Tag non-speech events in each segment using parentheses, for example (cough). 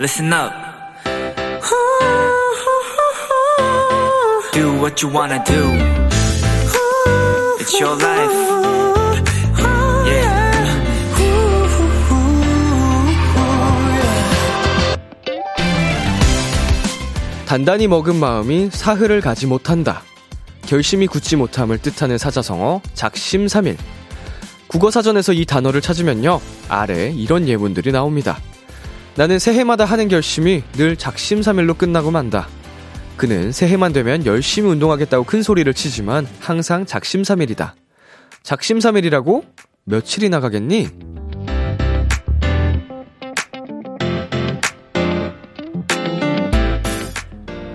listen up. Do what you wanna do. It's your life. Yeah. 단단히 먹은 마음이 사흘을 가지 못한다. 결심이 굳지 못함을 뜻하는 사자성어 작심삼일. 국어사전에서 이 단어를 찾으면요. 아래 이런 예문들이 나옵니다. 나는 새해마다 하는 결심이 늘 작심삼일로 끝나고 만다. 그는 새해만 되면 열심히 운동하겠다고 큰 소리를 치지만 항상 작심삼일이다. 작심삼일이라고? 며칠이나 가겠니?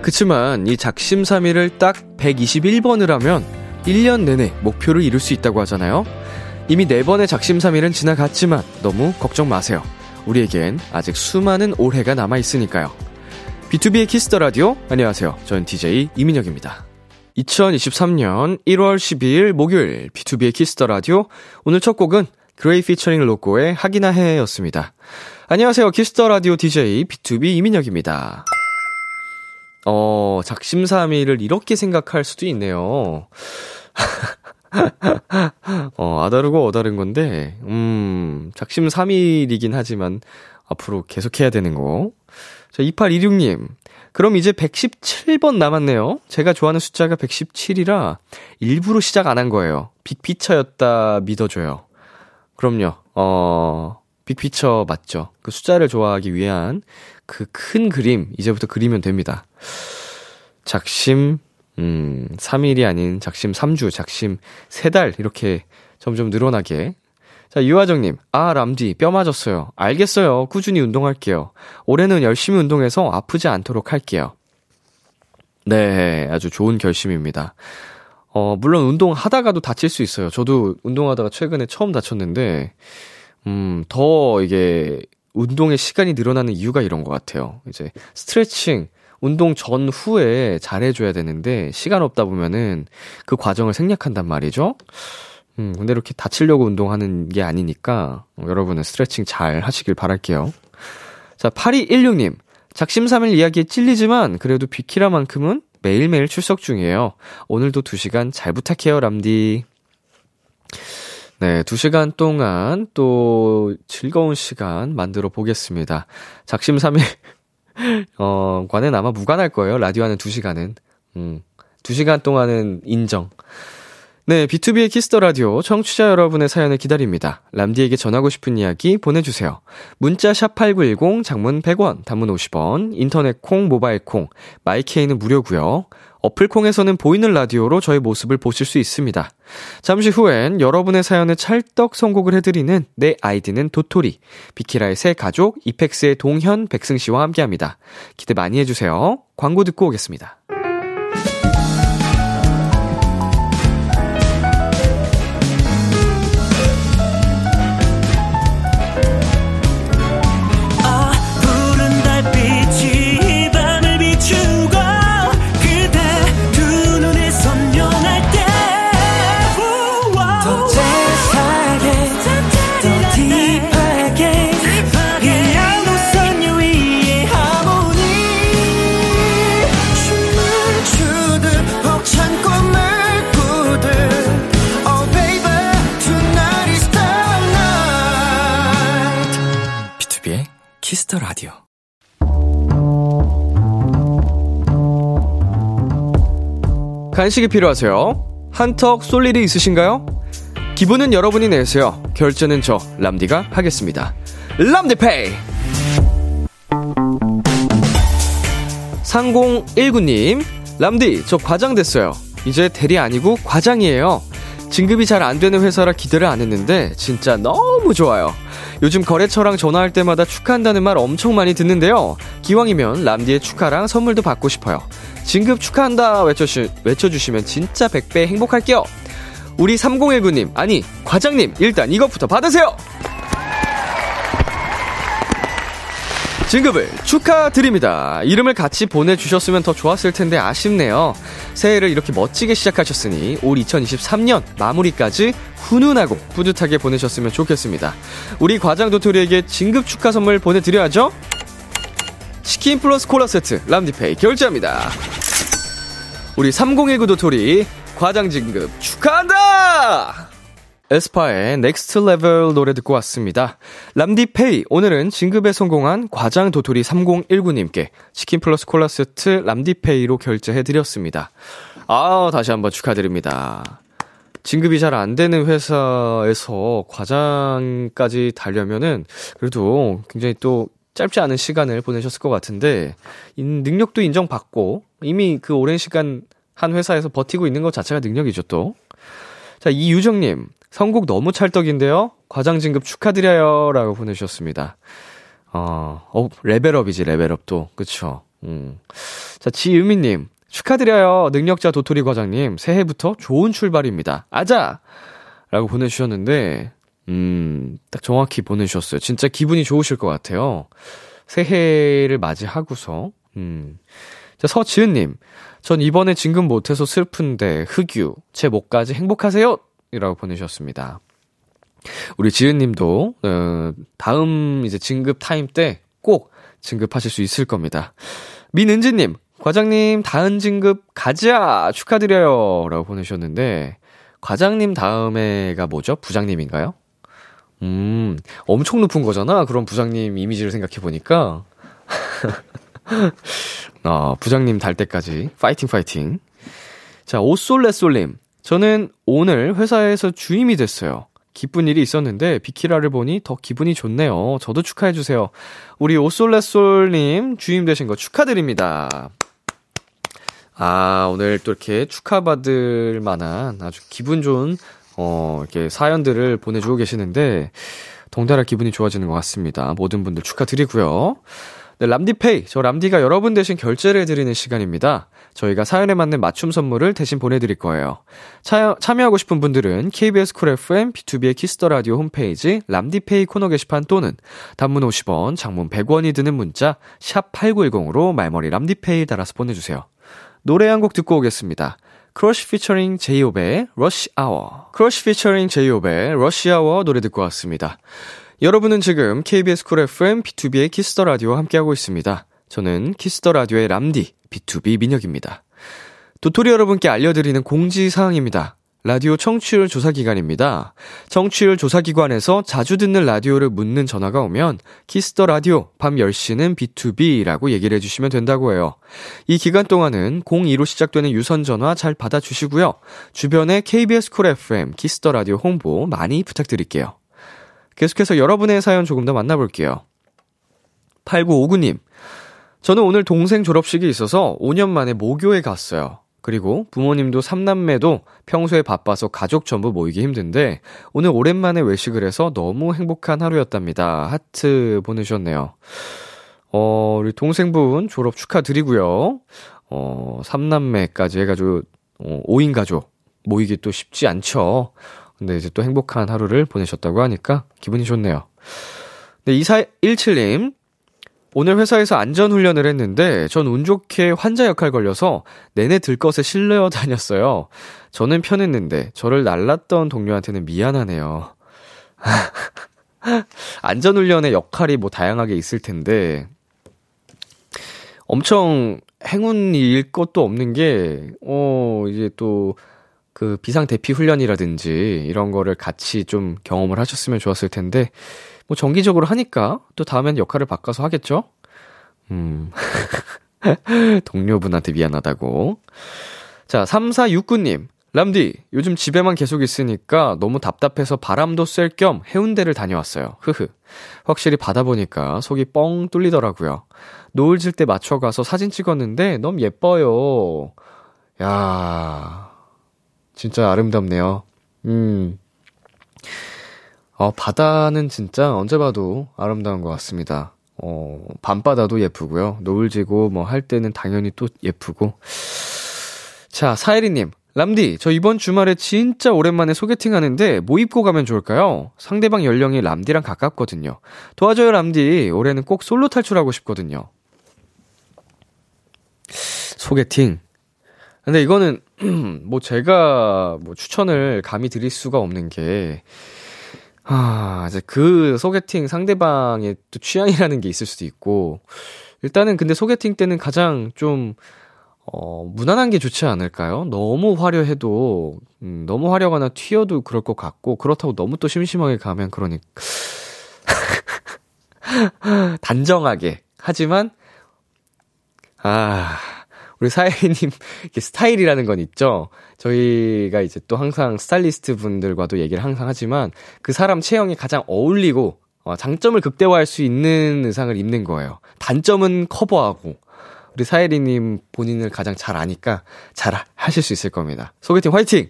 그치만 이 작심삼일을 딱 121번을 하면 1년 내내 목표를 이룰 수 있다고 하잖아요. 이미 4번의 작심삼일은 지나갔지만 너무 걱정 마세요. 우리에겐 아직 수많은 올해가 남아 있으니까요. 비투비의 키스 더 라디오 안녕하세요. 저는 DJ 이민혁입니다. 2023년 1월 12일 목요일 비투비의 키스 더 라디오 오늘 첫 곡은 그레이 피처링 로꼬의 하기나 해였습니다. 안녕하세요. 키스 더 라디오 DJ 비투비 이민혁입니다. 어, 작심삼일을 이렇게 생각할 수도 있네요. (laughs) (laughs) 어, 아다르고 어다른 건데, 음, 작심삼일이긴 하지만, 앞으로 계속해야 되는 거. 자, 2826님. 그럼 이제 117번 남았네요. 제가 좋아하는 숫자가 117이라 일부러 시작 안 한 거예요. 빅피처였다 믿어줘요. 그럼요. 어, 빅피처 맞죠. 그 숫자를 좋아하기 위한 그 큰 그림, 이제부터 그리면 됩니다. 작심, 음, 3일이 아닌 작심 3주, 작심 3달, 이렇게 점점 늘어나게. 자, 유하정님, 아, 람디, 뼈 맞았어요. 알겠어요. 꾸준히 운동할게요. 올해는 열심히 운동해서 아프지 않도록 할게요. 네, 아주 좋은 결심입니다. 어, 물론 운동하다가도 다칠 수 있어요. 저도 운동하다가 최근에 처음 다쳤는데, 음, 더 이게 운동의 시간이 늘어나는 이유가 이런 것 같아요. 이제 스트레칭, 운동 전후에 잘해줘야 되는데, 시간 없다 보면은 그 과정을 생략한단 말이죠. 음, 근데 이렇게 다치려고 운동하는 게 아니니까, 어, 여러분은 스트레칭 잘 하시길 바랄게요. 자, 8216님. 작심삼일 이야기에 찔리지만, 그래도 비키라만큼은 매일매일 출석 중이에요. 오늘도 2시간 잘 부탁해요, 람디. 네, 2시간 동안 또 즐거운 시간 만들어 보겠습니다. 작심삼일, (laughs) 어, 관은 아마 무관할 거예요. 라디오 하는 2시간은. 음, 2시간 동안은 인정. 네, 비투비의 키스 더 라디오 청취자 여러분의 사연을 기다립니다. 람디에게 전하고 싶은 이야기 보내 주세요. 문자 샵 #8910 장문 100원, 단문 50원, 인터넷 콩, 모바일 콩, 마이케이는 무료고요. 어플 콩에서는 보이는 라디오로 저의 모습을 보실 수 있습니다. 잠시 후엔 여러분의 사연을 찰떡 선곡을 해드리는 내 아이디는 도토리, 비키라의 새 가족 이펙스의 동현 백승 씨와 함께합니다. 기대 많이 해주세요. 광고 듣고 오겠습니다. 키스 더 라디오. 간식이 필요하세요? 한턱 쏠 일이 있으신가요? 기분은 여러분이 내세요. 결제는 저 람디가 하겠습니다. 람디페이. 3019님, 람디, 저 과장 됐어요. 이제 대리 아니고 과장이에요. 진급이 잘 안 되는 회사라 기대를 안 했는데 진짜 너무 좋아요. 요즘 거래처랑 전화할 때마다 축하한다는 말 엄청 많이 듣는데요. 기왕이면 람디의 축하랑 선물도 받고 싶어요. 진급 축하한다 외쳐주, 외쳐주시면 진짜 100배 행복할게요. 우리 3019님, 아니, 과장님, 일단 이것부터 받으세요! 진급을 축하드립니다. 이름을 같이 보내주셨으면 더 좋았을 텐데 아쉽네요. 새해를 이렇게 멋지게 시작하셨으니 올 2023년 마무리까지 훈훈하고 뿌듯하게 보내셨으면 좋겠습니다. 우리 과장 도토리에게 진급 축하 선물 보내드려야죠? 치킨 플러스 콜라 세트 람디페이 결제합니다. 우리 3019 도토리 과장 진급 축하한다! 에스파의 Next Level 노래 듣고 왔습니다. 람디페이 오늘은 진급에 성공한 과장 도토리 3019님께 치킨 플러스 콜라 세트 람디페이로 결제해 드렸습니다. 아, 다시 한번 축하드립니다. 진급이 잘 안 되는 회사에서 과장까지 달려면은 그래도 굉장히 또 짧지 않은 시간을 보내셨을 것 같은데 능력도 인정받고 이미 그 오랜 시간 한 회사에서 버티고 있는 것 자체가 능력이죠 또. 자 이유정님 선곡 너무 찰떡인데요. 과장 진급 축하드려요 라고 보내주셨습니다. 어, 어 레벨업이지 레벨업도 그쵸. 음. 자 지유미님 축하드려요. 능력자 도토리 과장님. 새해부터 좋은 출발입니다. 아자! 라고 보내주셨는데, 음, 딱 정확히 보내주셨어요. 진짜 기분이 좋으실 것 같아요. 새해를 맞이하고서, 음. 자, 서지은님. 전 이번에 진급 못해서 슬픈데, 흑유. 제 목까지 행복하세요! 이라고 보내주셨습니다. 우리 지은님도, 어, 다음 이제 진급 타임 때 꼭 진급하실 수 있을 겁니다. 민은지님, 과장님, 다음 진급 가자! 축하드려요! 라고 보내셨는데, 과장님 다음에가 뭐죠? 부장님인가요? 음, 엄청 높은 거잖아? 그런 부장님 이미지를 생각해 보니까. (laughs) 아, 부장님 달 때까지. 파이팅, 파이팅. 자, 오솔레솔님. 저는 오늘 회사에서 주임이 됐어요. 기쁜 일이 있었는데 비키라를 보니 더 기분이 좋네요. 저도 축하해 주세요. 우리 오솔레솔님 주임 되신 거 축하드립니다. 아, 오늘 또 이렇게 축하받을 만한 아주 기분 좋은, 어, 이렇게 사연들을 보내주고 계시는데, 덩달아 기분이 좋아지는 것 같습니다. 모든 분들 축하드리고요. 네, 람디페이. 저 람디가 여러분 대신 결제를 해드리는 시간입니다. 저희가 사연에 맞는 맞춤 선물을 대신 보내드릴 거예요. 차, 참여하고 싶은 분들은 KBS 쿨 FM, 비투비의 키스 더 라디오 홈페이지 람디페이 코너 게시판 또는 단문 50원, 장문 100원이 드는 문자 샵 8910으로 말머리 람디페이 달아서 보내주세요. 노래 한 곡 듣고 오겠습니다. 크러쉬 피처링 제이홉의 Rush Hour. 크러쉬 피처링 제이홉의 Rush Hour 노래 듣고 왔습니다. 여러분은 지금 KBS 쿨 FM 비투비의 키스 더 라디오와 함께하고 있습니다. 저는 키스 더 라디오의 람디 비투비 민혁입니다. 도토리 여러분께 알려드리는 공지사항입니다. 라디오 청취율 조사 기간입니다. 청취율 조사 기관에서 자주 듣는 라디오를 묻는 전화가 오면 키스 더 라디오 밤 10시는 비투비라고 얘기를 해주시면 된다고 해요. 이 기간 동안은 02로 시작되는 유선 전화 잘 받아주시고요. 주변에 KBS 쿨 FM 키스 더 라디오 홍보 많이 부탁드릴게요. 계속해서 여러분의 사연 조금 더 만나볼게요. 8959님. 저는 오늘 동생 졸업식이 있어서 5년 만에 모교에 갔어요. 그리고 부모님도 삼남매도 평소에 바빠서 가족 전부 모이기 힘든데 오늘 오랜만에 외식을 해서 너무 행복한 하루였답니다. 하트 보내주셨네요. 어, 우리 동생분 졸업 축하드리고요. 어, 삼남매까지 해가지고 어, 5인 가족 모이기 또 쉽지 않죠. 근데 이제 또 행복한 하루를 보내셨다고 하니까 기분이 좋네요. 네, 2417님. 오늘 회사에서 안전훈련을 했는데 전 운 좋게 환자 역할 걸려서 내내 들것에 실려 다녔어요. 저는 편했는데 저를 날랐던 동료한테는 미안하네요. (laughs) 안전훈련의 역할이 뭐 다양하게 있을 텐데 엄청 행운일 것도 없는 게, 어, 이제 또, 그 비상 대피 훈련이라든지 이런 거를 같이 좀 경험을 하셨으면 좋았을 텐데, 뭐 정기적으로 하니까 또 다음엔 역할을 바꿔서 하겠죠? 음. (laughs) 동료분한테 미안하다고. 자, 3469님. 람디, 요즘 집에만 계속 있으니까 너무 답답해서 바람도 쐴 겸 해운대를 다녀왔어요. 흐흐. 확실히 바다 보니까 속이 뻥 뚫리더라고요. 노을 질 때 맞춰가서 사진 찍었는데 너무 예뻐요. 야 진짜 아름답네요. 음. 어, 바다는 진짜 언제 봐도 아름다운 것 같습니다. 어, 밤바다도 예쁘고요. 노을 지고 뭐 할 때는 당연히 또 예쁘고. 자, 사혜리님. 람디, 저 이번 주말에 진짜 오랜만에 소개팅 하는데 뭐 입고 가면 좋을까요? 상대방 연령이 람디랑 가깝거든요. 도와줘요, 람디. 올해는 꼭 솔로 탈출하고 싶거든요. 소개팅. 근데 이거는, (clears throat) 뭐 제가 뭐 추천을 감히 드릴 수가 없는 게, 아, 이제 그 소개팅 상대방의 또 취향이라는 게 있을 수도 있고, 일단은 근데 소개팅 때는 가장 좀, 어, 무난한 게 좋지 않을까요? 너무 화려해도, 음, 너무 화려하거나 튀어도 그럴 것 같고, 그렇다고 너무 또 심심하게 가면 그러니, (laughs) 단정하게. 하지만, 아, 우리 사회님 (laughs) 스타일이라는 건 있죠. 저희가 이제 또 항상 스타일리스트 분들과도 얘기를 항상 하지만 그 사람 체형에 가장 어울리고 어, 장점을 극대화할 수 있는 의상을 입는 거예요. 단점은 커버하고 우리 사혜리님 본인을 가장 잘 아니까 잘 하실 수 있을 겁니다. 소개팅 화이팅!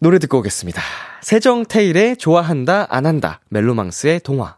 노래 듣고 오겠습니다. 세정테일의 좋아한다 안 한다 멜로망스의 동화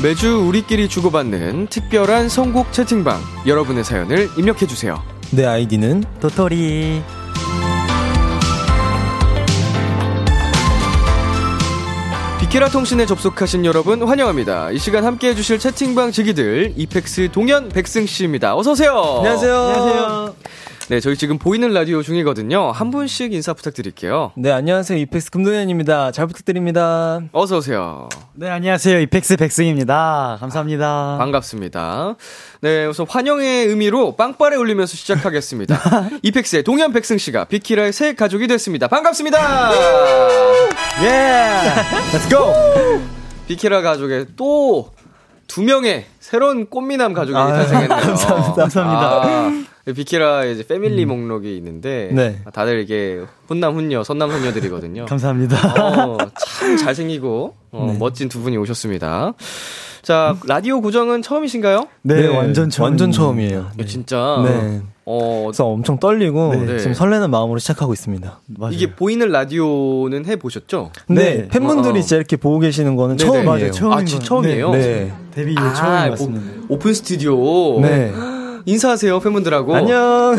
매주 우리끼리 주고받는 특별한 선곡 채팅방 여러분의 사연을 입력해주세요. 내 아이디는 도토리. 비케라 통신에 접속하신 여러분 환영합니다. 이 시간 함께 해주실 채팅방 지기들 이펙스 동현 백승 씨입니다. 어서 오세요. 안녕하세요. 안녕하세요. 네, 저희 지금 보이는 라디오 중이거든요. 한 분씩 인사 부탁드릴게요. 네, 안녕하세요. 이펙스 금동현입니다. 잘 부탁드립니다. 어서 오세요. 네, 안녕하세요. 이펙스 백승입니다. 감사합니다. 반갑습니다. 네, 우선 환영의 의미로 빵빠레 울리면서 시작하겠습니다. (laughs) 이펙스의 동현 백승 씨가 비키라의 새 가족이 됐습니다. 반갑습니다! (laughs) 예! Let's go! 비키라 가족의 또 두 명의 새로운 꽃미남 가족이 아, 탄생했네요. (laughs) 감사합니다. 감사합니다. 아, 비키라 이제 패밀리 목록이 있는데 네. 다들 이게 훈남 훈녀, 선남 선녀들이거든요. (laughs) 감사합니다. 어, 참 잘생기고 어, 네. 멋진 두 분이 오셨습니다. 자, 라디오 고정은 처음이신가요? 네, 완전 처음. 완전 처음이에요. 네, 진짜. 네. 어, 그래서 엄청 떨리고 네. 지금 설레는 마음으로 시작하고 있습니다. 맞아요. 이게 보이는 라디오는 해 보셨죠? 근데 네. 팬분들이 어. 진짜 이렇게 보고 계시는 거는 네네. 처음이에요. 맞아요. 처음인 아, 처음이에요? 네. 네. 데뷔 이후 같습니다. 오, 오픈 스튜디오. 네. (gasps) 인사하세요, 팬분들하고. 안녕.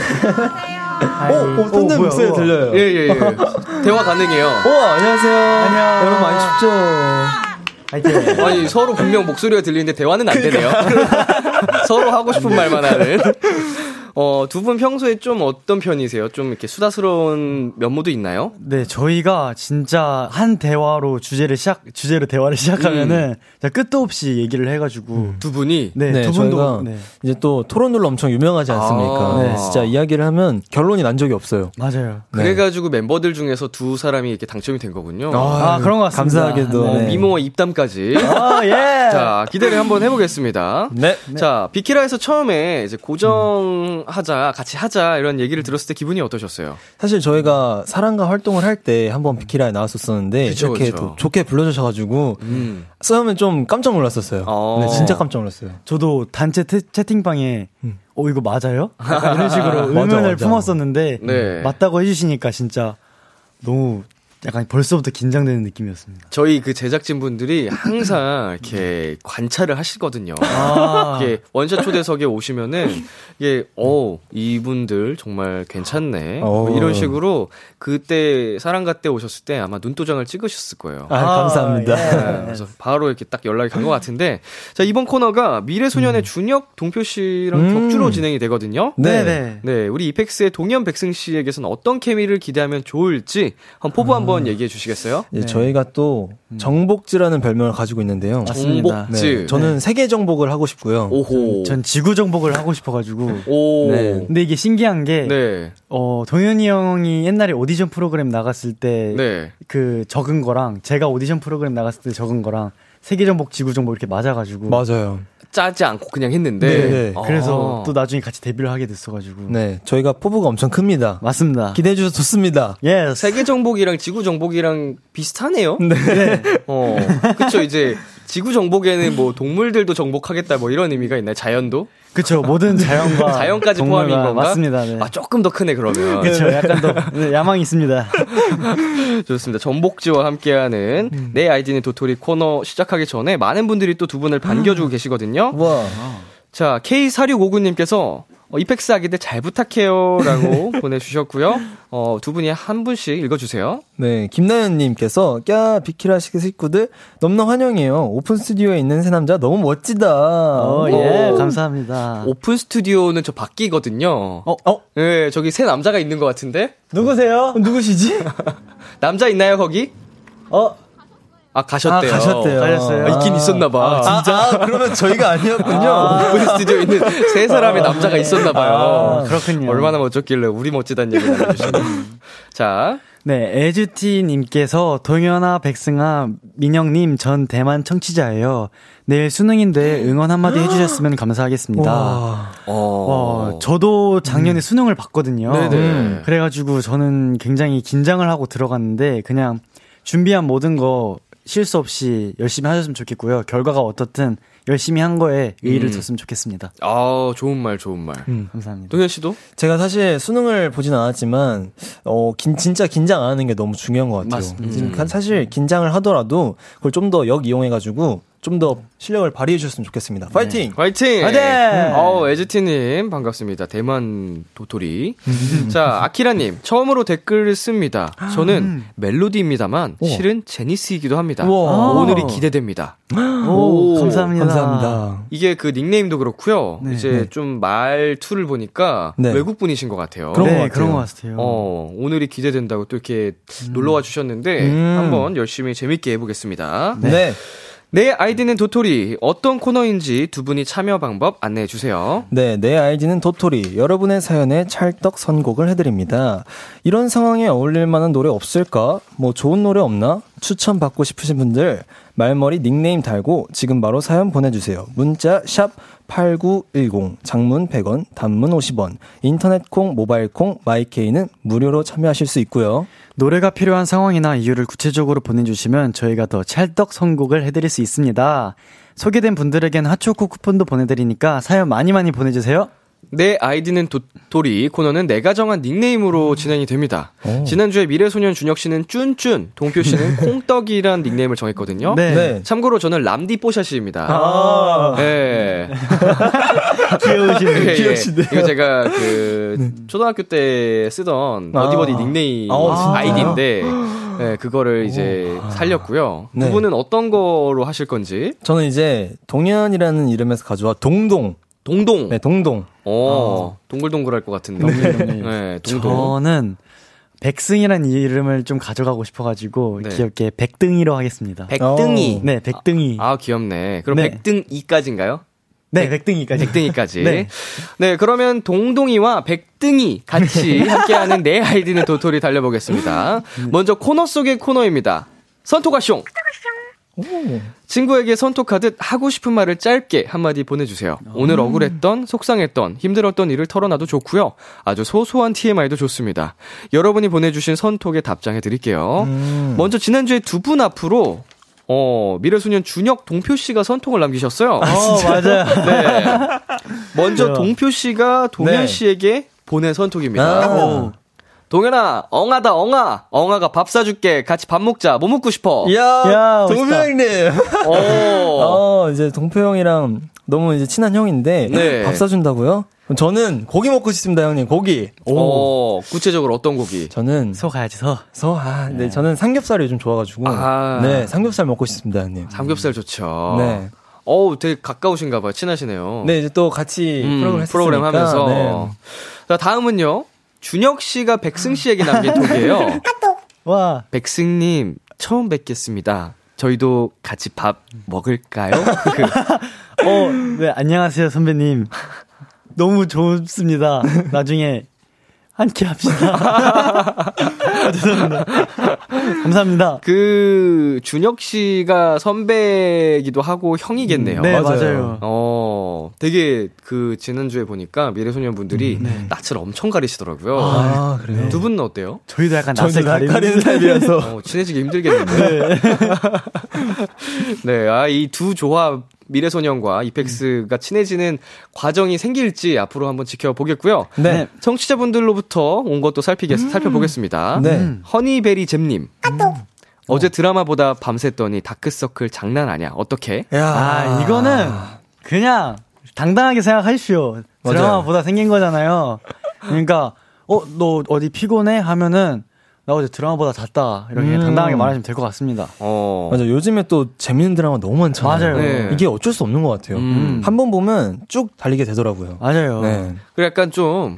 오, 오, 뭐야, 목소리 우와. 들려요. 예, 예, 예. 대화 가능해요. 오, 안녕하세요. 안녕. 여러분 많이 춥죠? 화이팅! 아니, 서로 분명 목소리가 들리는데 대화는 안 되네요. (laughs) 서로 하고 싶은 말만 하는. 어, 두 분 평소에 좀 어떤 편이세요? 좀 이렇게 수다스러운 면모도 있나요? 네, 저희가 진짜 한 대화로 주제를 시작, 주제로 대화를 시작하면은 진짜 끝도 없이 얘기를 해가지고. 두 분이. 네, 네, 두 분도. 네. 이제 또 토론으로 엄청 유명하지 않습니까? 아. 네, 진짜 이야기를 하면 결론이 난 적이 없어요. 맞아요. 네. 그래가지고 멤버들 중에서 두 사람이 이렇게 당첨이 된 거군요. 아, 그런 것 같습니다. 감사하게도. 어, 네. 미모와 입담까지. 아, 예! (laughs) 자, 기대를 한번 해보겠습니다. 네. 자, 비키라에서 처음에 이제 고정 하자, 같이 하자, 이런 얘기를 들었을 때 기분이 어떠셨어요? 사실 저희가 사랑과 활동을 할 때 한번 비키라에 나왔었었는데 그쵸, 이렇게 그쵸. 또 좋게 불러주셔가지고 음. 처음엔 좀 깜짝 놀랐었어요. 어. 네, 진짜 깜짝 놀랐어요. 저도 단체 태- 채팅방에 음. 어 이거 맞아요? 약간 이런 식으로 (laughs) 의문을 맞아. 품었었는데 네. 맞다고 해주시니까 진짜 너무 약간 벌써부터 긴장되는 느낌이었습니다. 저희 그 제작진분들이 항상 이렇게 관찰을 하시거든요. 아. 이게 원샷 초대석에 오시면은 이게 어 이분들 정말 괜찮네 뭐 어. 이런 식으로 그때 사랑가 때 오셨을 때 아마 눈도장을 찍으셨을 거예요. 아, 감사합니다. 네, 그래서 바로 이렇게 딱 연락이 간 것 같은데 자 이번 코너가 미래소년의 준혁 동표 씨랑 음. 격주로 진행이 되거든요. 네. 네네. 네, 우리 이펙스의 동현 백승 씨에게서는 어떤 케미를 기대하면 좋을지 한 포부 한번 얘기해 주시겠어요? 이제 네. 저희가 또 정복지라는 별명을 가지고 있는데요. 맞습니다. 정복지. 네, 저는 세계 정복을 하고 싶고요. 오호. 전 지구 정복을 하고 싶어가지고. 오. 네. 근데 이게 신기한 게, 네. 어, 동현이 형이 옛날에 오디션 프로그램 나갔을 때, 네. 그 적은 거랑, 제가 오디션 프로그램 나갔을 때 적은 거랑, 세계 정복, 지구 정복 이렇게 맞아가지고. 맞아요. 짜지 않고 그냥 했는데. 네, 네. 아. 그래서 또 나중에 같이 데뷔를 하게 됐어가지고. 네, 저희가 포부가 엄청 큽니다. 맞습니다. 기대해 주셔서 좋습니다. 예. 세계 정복이랑 지구 정복이랑 비슷하네요. 네. 어. 그쵸, 이제 지구 정복에는 뭐 동물들도 정복하겠다 뭐 이런 의미가 있나요? 자연도? 그쵸 모든 (laughs) 자연과 자연까지 포함인 건가? 맞습니다. 네. 아, 조금 더 크네, 그러면. 그쵸 약간 더 네, (laughs) 야망이 있습니다. (laughs) 좋습니다. 전복지와 함께하는 음. 내 아이디는 도토리 코너 시작하기 전에 많은 분들이 또 두 분을 반겨주고 계시거든요. 와. 자, K4659님께서 어, 이펙스 아기들 잘 부탁해요. 라고 (laughs) 보내주셨고요. 어, 두 분이 한 분씩 읽어주세요. 네, 김나연님께서 꺄 비키라 식구들 넘나 환영해요. 오픈 스튜디오에 있는 세 남자 너무 멋지다. 어, 예, 오. 감사합니다. 오픈 스튜디오는 저 밖이거든요. 어, 어, 예, 저기 세 남자가 있는 것 같은데? 누구세요? (laughs) 누구시지? (laughs) 남자 있나요, 거기? 어, 아, 가셨대요. 아, 가셨대요. 가셨어요? 아, 있긴 있었나봐. 아, 아, 그러면 저희가 아니었군요. 오픈 스튜디오에 있는 세 사람의 남자가 있었나봐요. 아, 그렇군요. 얼마나 멋졌길래 우리 멋지다는 얘기를 알려주시네. (laughs) 자, 네, 에즈티님께서 동현아, 백승아, 민영님 전 대만 청취자예요. 내일 수능인데 응원 한마디 해주셨으면 감사하겠습니다. 와. 어. 와, 저도 작년에 수능을 봤거든요. 네네. 음. 그래가지고 저는 굉장히 긴장을 하고 들어갔는데 그냥 준비한 모든 거 실수 없이 열심히 하셨으면 좋겠고요. 결과가 어떻든 열심히 한 거에 의의를 음. 뒀으면 좋겠습니다. 아, 좋은 말, 좋은 말. 감사합니다. 동현 씨도? 제가 사실 수능을 보진 않았지만, 어, 긴, 진짜 긴장 안 하는 게 너무 중요한 것 같아요. 맞습니다. 간- 사실 긴장을 하더라도 그걸 좀 더 역 이용해 가지고 좀 더 실력을 발휘해 주셨으면 좋겠습니다. 파이팅! 화이팅! 화이팅! 어, 에즈티님, 반갑습니다. 대만 도토리. 자, 아키라님, 처음으로 댓글을 씁니다. 저는 멜로디입니다만, 실은 제니스이기도 합니다. 우와. 오늘이 기대됩니다. 오, 오, 감사합니다. 감사합니다. 이게 그 닉네임도 그렇고요. 네. 이제 네. 좀 말투를 보니까 네. 외국 분이신 것 같아요. 그런 네, 것 같아요. 그런 것 같아요. 어, 오늘이 기대된다고 또 이렇게 놀러와 주셨는데, 음. 한번 열심히 재밌게 해보겠습니다. 네. 내 아이디는 도토리. 어떤 코너인지 두 분이 참여 방법 안내해 주세요. 네, 내 아이디는 도토리. 여러분의 사연에 찰떡 선곡을 해드립니다. 이런 상황에 어울릴 만한 노래 없을까? 뭐 좋은 노래 없나? 추천 받고 싶으신 분들 말머리 닉네임 달고 지금 바로 사연 보내주세요. 문자 샵 8910, 장문 100원, 단문 50원, 인터넷 콩, 모바일 콩, 마이케이는 무료로 참여하실 수 있고요. 노래가 필요한 상황이나 이유를 구체적으로 보내주시면 저희가 더 찰떡 선곡을 해드릴 수 있습니다. 소개된 분들에겐 핫초코 쿠폰도 보내드리니까 사연 많이 많이 보내주세요. 내 아이디는 도토리 코너는 내가 정한 닉네임으로 진행이 됩니다. 오. 지난주에 미래소년 준혁 씨는 쭌쭌, 동표 씨는 (laughs) 콩떡이란 닉네임을 정했거든요. 네. 네. 참고로 저는 람디 뽀샤시입니다. 아. (laughs) 예. 귀여우시네. 예, 예. 귀여우시네요. 이거 제가 그 초등학교 때 쓰던 아. 어디버디 닉네임 아, 진짜요? 아이디인데 (gasps) 예, 그거를 이제 살렸고요. 네. 두 분은 어떤 거로 하실 건지? 저는 이제 동현이라는 이름에서 가져와 동동. 동동. 네, 동동. 어, 동글동글할 것 같은데. 네, 동동. 저는 백승이라는 이름을 좀 가져가고 싶어가지고 네. 귀엽게 백등이로 하겠습니다. 백등이. 네, 백등이. 아, 귀엽네. 그럼 네. 백등이까지인가요? 네, 백등이까지. 백등이까지. (laughs) 네. 네. 그러면 동동이와 백등이 같이 (laughs) 함께하는 내 아이디는 도토리 달려보겠습니다. 먼저 코너 속의 코너입니다. 선톡아 숑. 친구에게 선톡하듯 하고 싶은 말을 짧게 한마디 보내주세요. 오늘 억울했던, 속상했던, 힘들었던 일을 털어놔도 좋고요. 아주 소소한 TMI도 좋습니다. 여러분이 보내주신 선톡에 답장해 드릴게요. 먼저 지난주에 두 분 앞으로 어, 미래소년 준혁 동표 씨가 선톡을 남기셨어요. 어, 맞아요. (laughs) 네. 먼저 그래요. 동표 씨가 동현 네. 씨에게 보낸 선톡입니다. 아. 동현아, 엉아다, 엉아. 엉아가 밥 사줄게. 같이 밥 먹자. 뭐 먹고 싶어? 이야, 야, 동표. 형님. 오. 어, 이제 동표 형이랑 너무 이제 친한 형인데 네. 밥 사준다고요? 저는 고기 먹고 싶습니다, 형님. 고기. 어, 구체적으로 어떤 곡이? 저는 소 가야지, 소. 서, 아, 네, 저는 삼겹살이 요즘 좋아가지고. 아. 네, 삼겹살 먹고 싶습니다, 형님. 삼겹살 좋죠. 네. 어우, 되게 가까우신가 봐요. 친하시네요. 네, 이제 또 같이 음, 프로그램 프로그램 하면서. 네. 자, 다음은요. 준혁 씨가 백승 씨에게 남긴 톡이에요. (laughs) 와. 백승님, 처음 뵙겠습니다. 저희도 같이 밥 먹을까요? 그, (laughs) 어, 네, 안녕하세요, 선배님. 너무 좋습니다. 나중에 한끼 합시다. (laughs) 죄송합니다. 감사합니다. 그, 준혁 씨가 선배기도 하고 형이겠네요. 네, 맞아요. 맞아요. 어, 되게 그, 지난주에 보니까 미래소년 분들이 낯을 엄청 가리시더라고요. 아, 그래요? 두 분은 어때요? 저희도 약간 낯을 가리는, 가리는 타입이라서. 어, 친해지기 힘들겠는데. (laughs) (laughs) 네, 아, 이 두 조합 미래소년과 이펙스가 친해지는 과정이 생길지 앞으로 한번 지켜보겠고요. 네. 청취자분들로부터 온 것도 살피겠, 살펴보겠습니다. 네. 허니베리 잼님. 어제 드라마보다 밤샜더니 다크서클 장난 아니야. 어떻게? 야. 아, 이거는 그냥 당당하게 생각하십시오. 드라마보다 생긴 거잖아요. 그러니까, 어, 너 어디 피곤해? 하면은, 나 어제 드라마보다 잤다. 이렇게 음. 당당하게 말하시면 될 것 같습니다. 어. 맞아. 요즘에 또 재밌는 드라마 너무 많잖아요. 맞아요. 네. 이게 어쩔 수 없는 것 같아요. 음. 한번 보면 쭉 달리게 되더라고요. 맞아요. 네. 그리고 약간 좀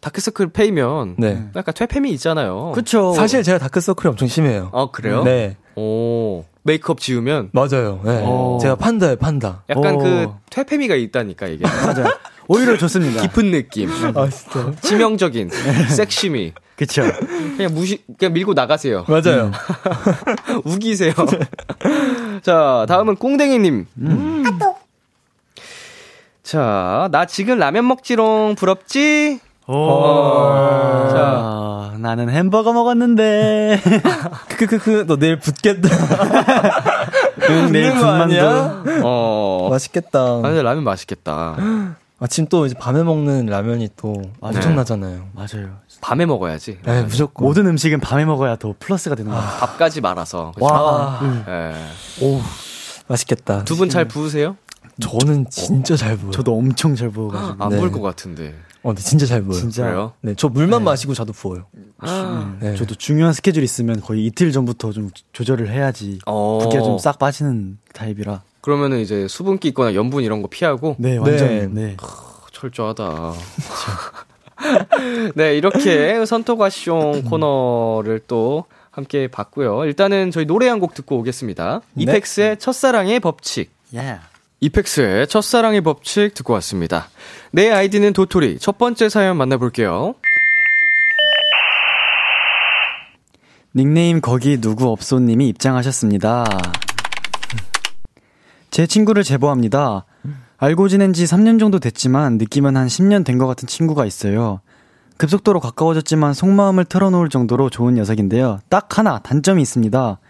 다크서클 페이면 네. 약간 퇴폐미 있잖아요. 그쵸. 사실 제가 다크서클이 엄청 심해요. 어, 그래요? 네. 오. 메이크업 지우면 맞아요. 네. 오. 제가 판다예요, 판다. 약간 오. 그 퇴폐미가 있다니까 이게. (laughs) 맞아요. 오히려 좋습니다. 깊은 느낌. 아, 진짜. 치명적인 섹시미. 그쵸. (laughs) 그냥 무시 그냥 밀고 나가세요. 맞아요. (laughs) 우기세요. (laughs) 자, 다음은 꽁댕이님. 자, 나 지금 라면 먹지롱 부럽지? 오. 자. 자, 나는 햄버거 먹었는데. 크크크크, 너 내일 붙겠다. 응, 내일 군만두. 아니야? 어. 맛있겠다. 아, 근데 라면 맛있겠다. 아침 또 이제 밤에 먹는 라면이 또 엄청나잖아요. 맞아요. 밤에 먹어야지. 네, 무조건. 모든 음식은 밤에 먹어야 더 플러스가 되는 것 같아요. 밥까지 말아서. 와. 예. 맛있겠다. 두 분 잘 부으세요? 저는 진짜 잘 부어요. 저도 엄청 잘 부어가지고. 안 네. 부을 것 같은데. 어, 근데 진짜 잘 부어요. 진짜. 그래요? 네, 저 물만 마시고 자도 부어요. 네. 저도 중요한 스케줄 있으면 거의 이틀 전부터 좀 조절을 해야지 어. 붓기가 좀 싹 빠지는 타입이라. 그러면은 이제 수분기 있거나 염분 이런 거 피하고 네, 네. 완전. 네. 철저하다. (laughs) (laughs) 네, 이렇게 선토과쇼 코너를 또 함께 봤고요. 일단은 저희 노래 한 곡 듣고 오겠습니다. 네. 이펙스의 첫사랑의 법칙. 예. 이펙스의 첫사랑의 법칙 듣고 왔습니다. 내 아이디는 도토리. 첫 번째 사연 만나볼게요. 닉네임 거기 누구 없소님이 입장하셨습니다. 제 친구를 제보합니다. 알고 지낸 지 3년 정도 됐지만 느낌은 한 10년 된 것 같은 친구가 있어요. 급속도로 가까워졌지만 속마음을 털어놓을 정도로 좋은 녀석인데요. 딱 하나 단점이 있습니다.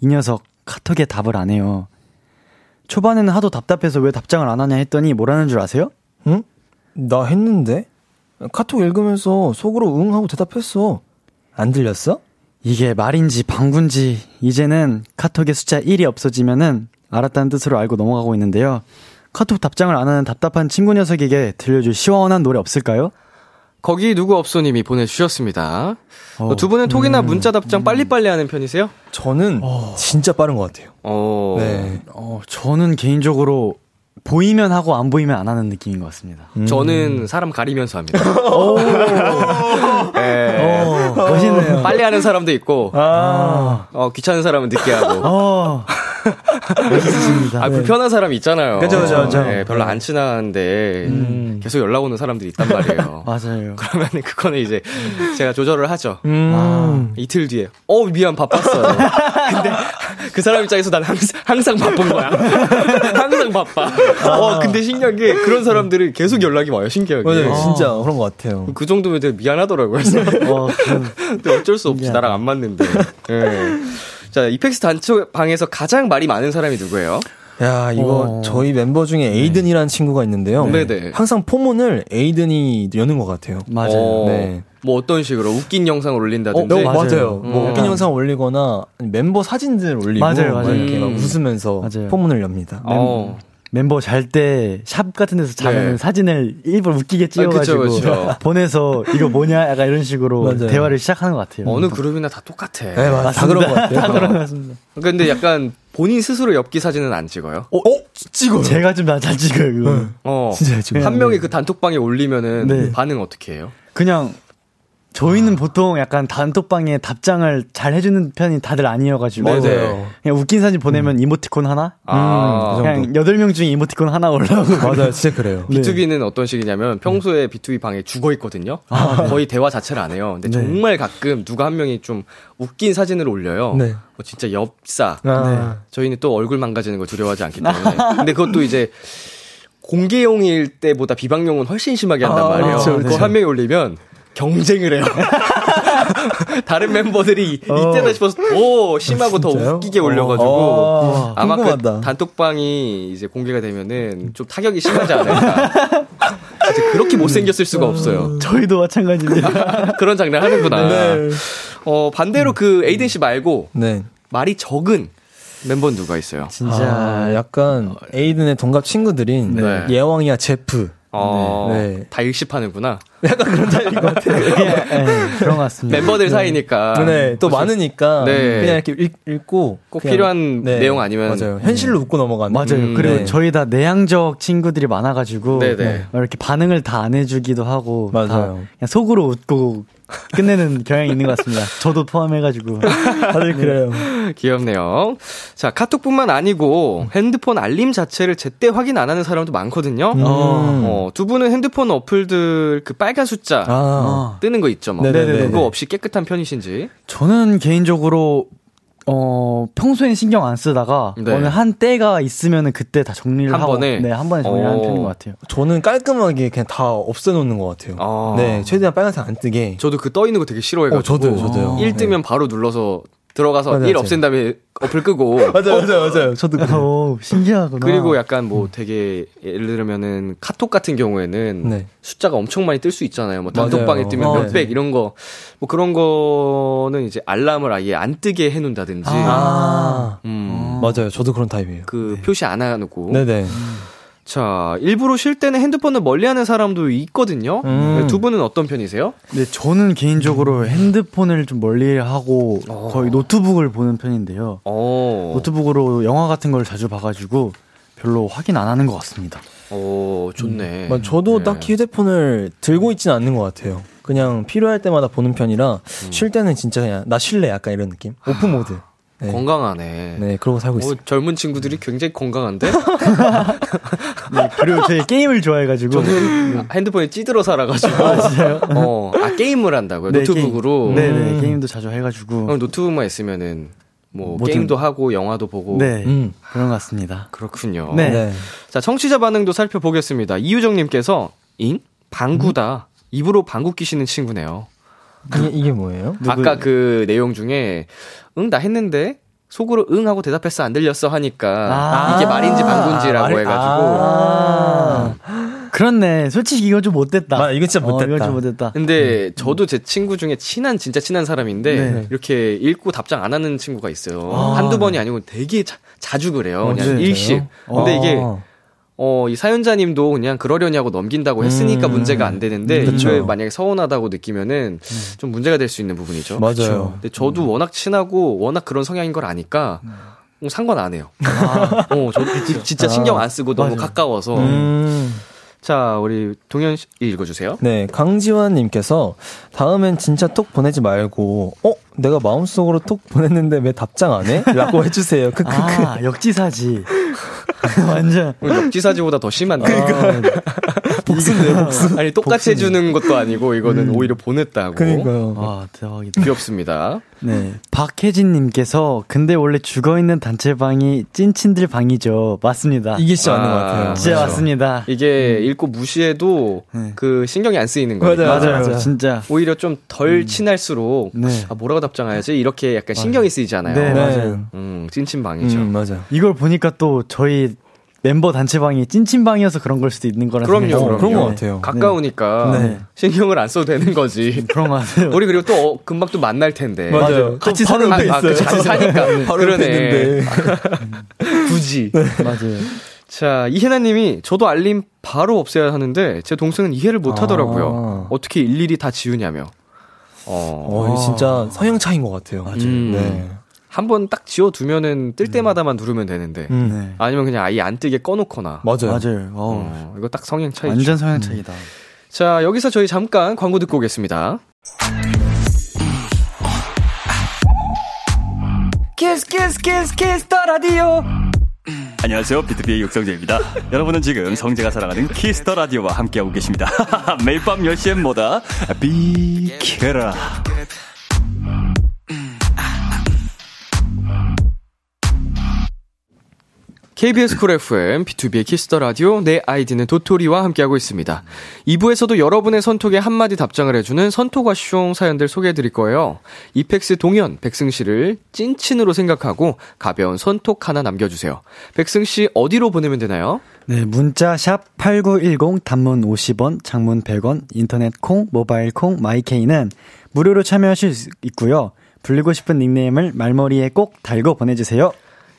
이 녀석 카톡에 답을 안 해요. 초반에는 하도 답답해서 왜 답장을 안 하냐 했더니 뭐라는 줄 아세요? 응? 나 했는데? 카톡 읽으면서 속으로 응 하고 대답했어. 안 들렸어? 이게 말인지 방군지 이제는 카톡에 숫자 1이 없어지면은 알았다는 뜻으로 알고 넘어가고 있는데요. 카톡 답장을 안 하는 답답한 친구 녀석에게 들려줄 시원한 노래 없을까요? 거기 누구 없소님이 보내주셨습니다. 어. 두 분은 톡이나 문자 답장 빨리빨리 하는 편이세요? 저는 진짜 빠른 것 같아요. 어. 네. 어, 저는 개인적으로 보이면 하고 안 보이면 안 하는 느낌인 것 같습니다. 저는 사람 가리면서 합니다. (laughs) 네. 어, 멋있네요. 빨리 하는 사람도 있고, 아. 어, 귀찮은 사람은 늦게 하고. 어, 멋 있으십니다. 아, 불편한 사람 있잖아요. 그죠, 그죠, 그죠. 네, 별로 안 친한데, 음. 계속 연락 오는 사람들이 있단 말이에요. (laughs) 맞아요. 그러면 그거는 이제 제가 조절을 하죠. 음. 이틀 뒤에, 어, 미안, 바빴어요. (laughs) 근데 그 사람 입장에서 난 항상, 항상 바쁜 거야. (laughs) 항상 바빠. 어, 근데 신기한 게 그런 사람들이 계속 연락이 와요, 신기하게. 맞아요. 진짜 그런 것 같아요. 그 정도면 되게 미안하더라고요. 그래서 어, 그, 근데 어쩔 수 없지. 나랑 안 맞는데. 예. 자, 이펙스 단체방에서 가장 말이 많은 사람이 누구예요? 야, 이거 어. 저희 멤버 중에 에이든이라는 친구가 있는데요. 네네. 항상 포문을 에이든이 여는 것 같아요. 맞아요. 어, 네. 뭐 어떤 식으로 웃긴 영상을 어, 올린다든지. 네, 맞아요. 맞아요. 뭐 음. 웃긴 영상 올리거나 멤버 사진들 올리고 맞아요, 막 맞아요. 이렇게 막 음. 웃으면서 맞아요. 포문을 엽니다. 어. 멤버 잘 때 샵 같은 데서 자면 네. 사진을 일부러 웃기게 찍어가지고 아, 그쵸, 그쵸. (laughs) 보내서 이거 뭐냐 약간 이런 식으로 맞아요. 대화를 시작하는 것 같아요. 어느 그룹이나 다 똑같아. 네, 맞아. 다 그런 것 같아요. (laughs) 다 그런 것 같습니다. 근데 약간 본인 스스로 엽기 사진은 안 찍어요. 어, 찍어요. 제가 좀 잘 찍어요. 그거. 어. 진짜 잘 찍어요. 한 명이 그 단톡방에 올리면은 네. 반응 어떻게 해요? 그냥 저희는 보통 약간 단톡방에 답장을 잘 해주는 편이 다들 아니어가지고 네네. 그냥 웃긴 사진 보내면 이모티콘 하나, 아, 그 그냥 여덟 명 중에 이모티콘 하나 올라오고 맞아요. 진짜 그래요. 네. B2B는 어떤 식이냐면 평소에 B2B 방에 죽어 있거든요. 거의 대화 자체를 안 해요. 근데 네. 정말 가끔 누가 한 명이 좀 웃긴 사진을 올려요. 네. 어, 진짜 엽사. 아, 저희는 또 얼굴 망가지는 걸 두려워하지 않기 때문에. 근데 그것도 이제 공개용일 때보다 비방용은 훨씬 심하게 한단 아, 말이에요. 그쵸, 그거 그쵸. 한 명이 올리면 경쟁을 해요. (laughs) 다른 멤버들이 이때다 싶어서 더 심하고 더 진짜요? 웃기게 올려가지고 어, 아마 궁금하다. 그 단톡방이 이제 공개가 되면은 좀 타격이 심하지 않을까. 진짜 그렇게 못생겼을 수가 없어요. 저희도 마찬가지입니다. (laughs) 그런 장난 하는구나. 네. 어, 반대로 그 에이든 씨 말고 네. 말이 적은 멤버는 누가 있어요? 진짜 아, 약간 에이든의 동갑 친구들인 네. 예왕이와 제프. 어, 네. 다 일십하는구나. (laughs) 약간 그런 타입인 것 같아요. (laughs) 예, 그런 것 같습니다. 멤버들 사이니까. 네, 또 많으니까 네. 그냥 이렇게 읽, 읽고 꼭 그냥- 필요한 내용 아니면 맞아요. 현실로 웃고 넘어가는. 맞아요. 음, 그리고 네. 저희 다 내향적 친구들이 많아가지고 네네. 막 이렇게 반응을 다 안 해주기도 하고 다 맞아요. 그냥 속으로 웃고 끝내는 경향이 있는 것 같습니다. 저도 포함해가지고 다들 그래요. 귀엽네요. 자, 카톡뿐만 아니고 핸드폰 알림 자체를 제때 확인 안 하는 사람도 많거든요. 음. 어, 두 분은 핸드폰 어플들 그 빨간 숫자 아, 뜨는 거 있죠, 뭐. 네네네. 그거 없이 깨끗한 편이신지. 저는 개인적으로 어 평소엔 신경 안 쓰다가 네. 어느 한 때가 있으면은 그때 다 정리를 한 하고 번에? 네 한 번에 정리하는 어. 편인 것 같아요. 저는 깔끔하게 그냥 다 없애놓는 것 같아요. 아. 네, 최대한 빨간색 안 뜨게. 저도 그 떠 있는 거 되게 싫어해가지고. 어, 저도요, 저도요. 1 뜨면 바로 눌러서 들어가서 맞아요, 1 맞아요. 없앤 다음에 어플 끄고. (laughs) 맞아요, 맞아요, 맞아요. 저도 그래요. 오 신기하구나. 그리고 약간 뭐 되게 예를 들면은 카톡 같은 경우에는 네. 숫자가 엄청 많이 뜰 수 있잖아요. 뭐 단톡방에. 뜨면 어, 몇백 이런 거 뭐 그런 거는 이제 알람을 아예 안 뜨게 해놓는다든지 아, 음, 맞아요. 저도 그런 타입이에요. 그 표시 안 해놓고 네네. 자 일부러 쉴 때는 핸드폰을 멀리하는 사람도 있거든요. 음. 네, 두 분은 어떤 편이세요? 네 저는 개인적으로 핸드폰을 좀 멀리 하고 어. 거의 노트북을 보는 편인데요. 어, 노트북으로 영화 같은 걸 자주 봐가지고 별로 확인 안 하는 것 같습니다. 어 좋네. 뭐 저도 네. 딱히 휴대폰을 들고 있지는 않는 것 같아요. 그냥 필요할 때마다 보는 편이라 음. 쉴 때는 진짜 그냥 나 쉴래 약간 이런 느낌. 오프 모드. 네. 건강하네. 네, 그러고 살고 어, 있어요. 젊은 친구들이 굉장히 건강한데 (laughs) 네, 그리고 저희 게임을 좋아해가지고 저는 핸드폰에 찌들어 살아가지고 (laughs) 어, 아 게임을 한다고요 네, 노트북으로. 게임, 네네 게임도 자주 해가지고 그럼 노트북만 있으면은 뭐 뭐든- 게임도 하고 영화도 보고 네 음. 그런 것 같습니다. 그렇군요. 네. 네. 자 청취자 반응도 살펴보겠습니다. 이유정님께서 잉 방구다 입으로 방구 끼시는 친구네요. 이게, 이게 뭐예요? 아까 그 내용 중에 응 나 했는데 속으로 응 하고 대답했어 안 들렸어 하니까 아. 이게 말인지 방구인지라고 말- 해가지고 아. 그렇네. 솔직히 이거 좀 못됐다. 맞아, 이거 진짜 어, 못됐다. 이거 좀 못됐다. 근데 저도 제 친구 중에 친한 진짜 친한 사람인데 네. 이렇게 읽고 답장 안 하는 친구가 있어요. 아. 한두 번이 아니고 되게 자, 주 그래요. 어, 그냥 진짜요? 일씩. 근데 이게 아. 어, 이 사연자님도 그냥 그러려냐고 넘긴다고 했으니까 음. 문제가 안 되는데 그쵸. 이게 만약에 서운하다고 느끼면은 좀 문제가 될 수 있는 부분이죠. 맞아요. 근데 저도 워낙 친하고 워낙 그런 성향인 걸 아니까 어, 상관 안 해요. (laughs) 어, 저 지- 진짜 신경 안 쓰고 너무 맞아요. 가까워서. 음. 자, 우리 동현 씨 읽어주세요. 네, 강지환님께서 다음엔 진짜 톡 보내지 말고, 어? 내가 마음속으로 톡 보냈는데 왜 답장 안 해? 라고 (laughs) 해주세요. 크크크. 아 역지사지. (laughs) 완전. 역지사지보다 더 심한데. 그러니까. (laughs) 복수네요, 복수. 아니 똑같이 해주는 것도 아니고 이거는 오히려 보냈다고. 그니까요. 와 대박이다. 귀엽습니다. 네. 박혜진님께서 근데 원래 죽어 있는 단체방이 찐친들 방이죠. 맞습니다. 이게 진짜 맞는 것 아, 같아요. 진짜 그렇죠. 맞습니다. 이게 읽고 무시해도 네. 그 신경이 안 쓰이는 거니까. 맞아요, 맞아요, 맞아요. 진짜. 오히려 좀덜 친할수록 네. 아 뭐라고 답장해야지 이렇게 약간 신경이 쓰이잖아요. 네, 네. 맞아요. 음 찐친 방이죠. 음, 맞아요. 이걸 보니까 또 저희 멤버 단체방이 찐친방이어서 그런 걸 수도 있는 거라 그럼요, 생각해요. 그럼요. 그런 것 같아요. 가까우니까 네. 신경을 안 써도 되는 거지. (laughs) 그런 거 같아요. 우리 그리고 또 어, 금방 또 만날 텐데. 맞아요. 같이 사는 그 있어요. 같이 사니까. (laughs) 바로 그러네. (laughs) 굳이. 맞아요. 자, 이혜나님이 저도 알림 바로 없애야 하는데 제 동생은 이해를 못 하더라고요. 아. 어떻게 일일이 다 지우냐며. 어. 어, 진짜 성향 차이인 것 같아요. 맞아요. 네. 한 번 딱 지워두면은 뜰 때마다만 누르면 되는데. 음. 네. 아니면 그냥 아예 안 뜨게 꺼놓거나. 맞아요. 맞아요. 어, 이거 딱 성향 차이죠. 완전 성향 차이다. 자, 여기서 저희 잠깐 광고 듣고 오겠습니다. Kiss Kiss Kiss Kiss the Radio 안녕하세요. BTOB의 육성재입니다. (laughs) 여러분은 지금 성재가 사랑하는 Kiss the Radio와 함께하고 계십니다. (laughs) 매일 밤 10시엔 뭐다? 비키라. KBS Cool FM, B2B의 키스터 라디오, 내 아이디는 도토리와 함께하고 있습니다. 2부에서도 여러분의 선톡에 한마디 답장을 해주는 선톡와숑 사연들 소개해드릴 거예요. EPEX 동현, 백승씨를 찐친으로 생각하고 가벼운 선톡 하나 남겨주세요. 백승씨 어디로 보내면 되나요? 네, 문자 샵 8910 단문 50원, 장문 100원, 인터넷 콩, 모바일 콩, My K는 무료로 참여하실 수 있고요. 불리고 싶은 닉네임을 말머리에 꼭 달고 보내주세요.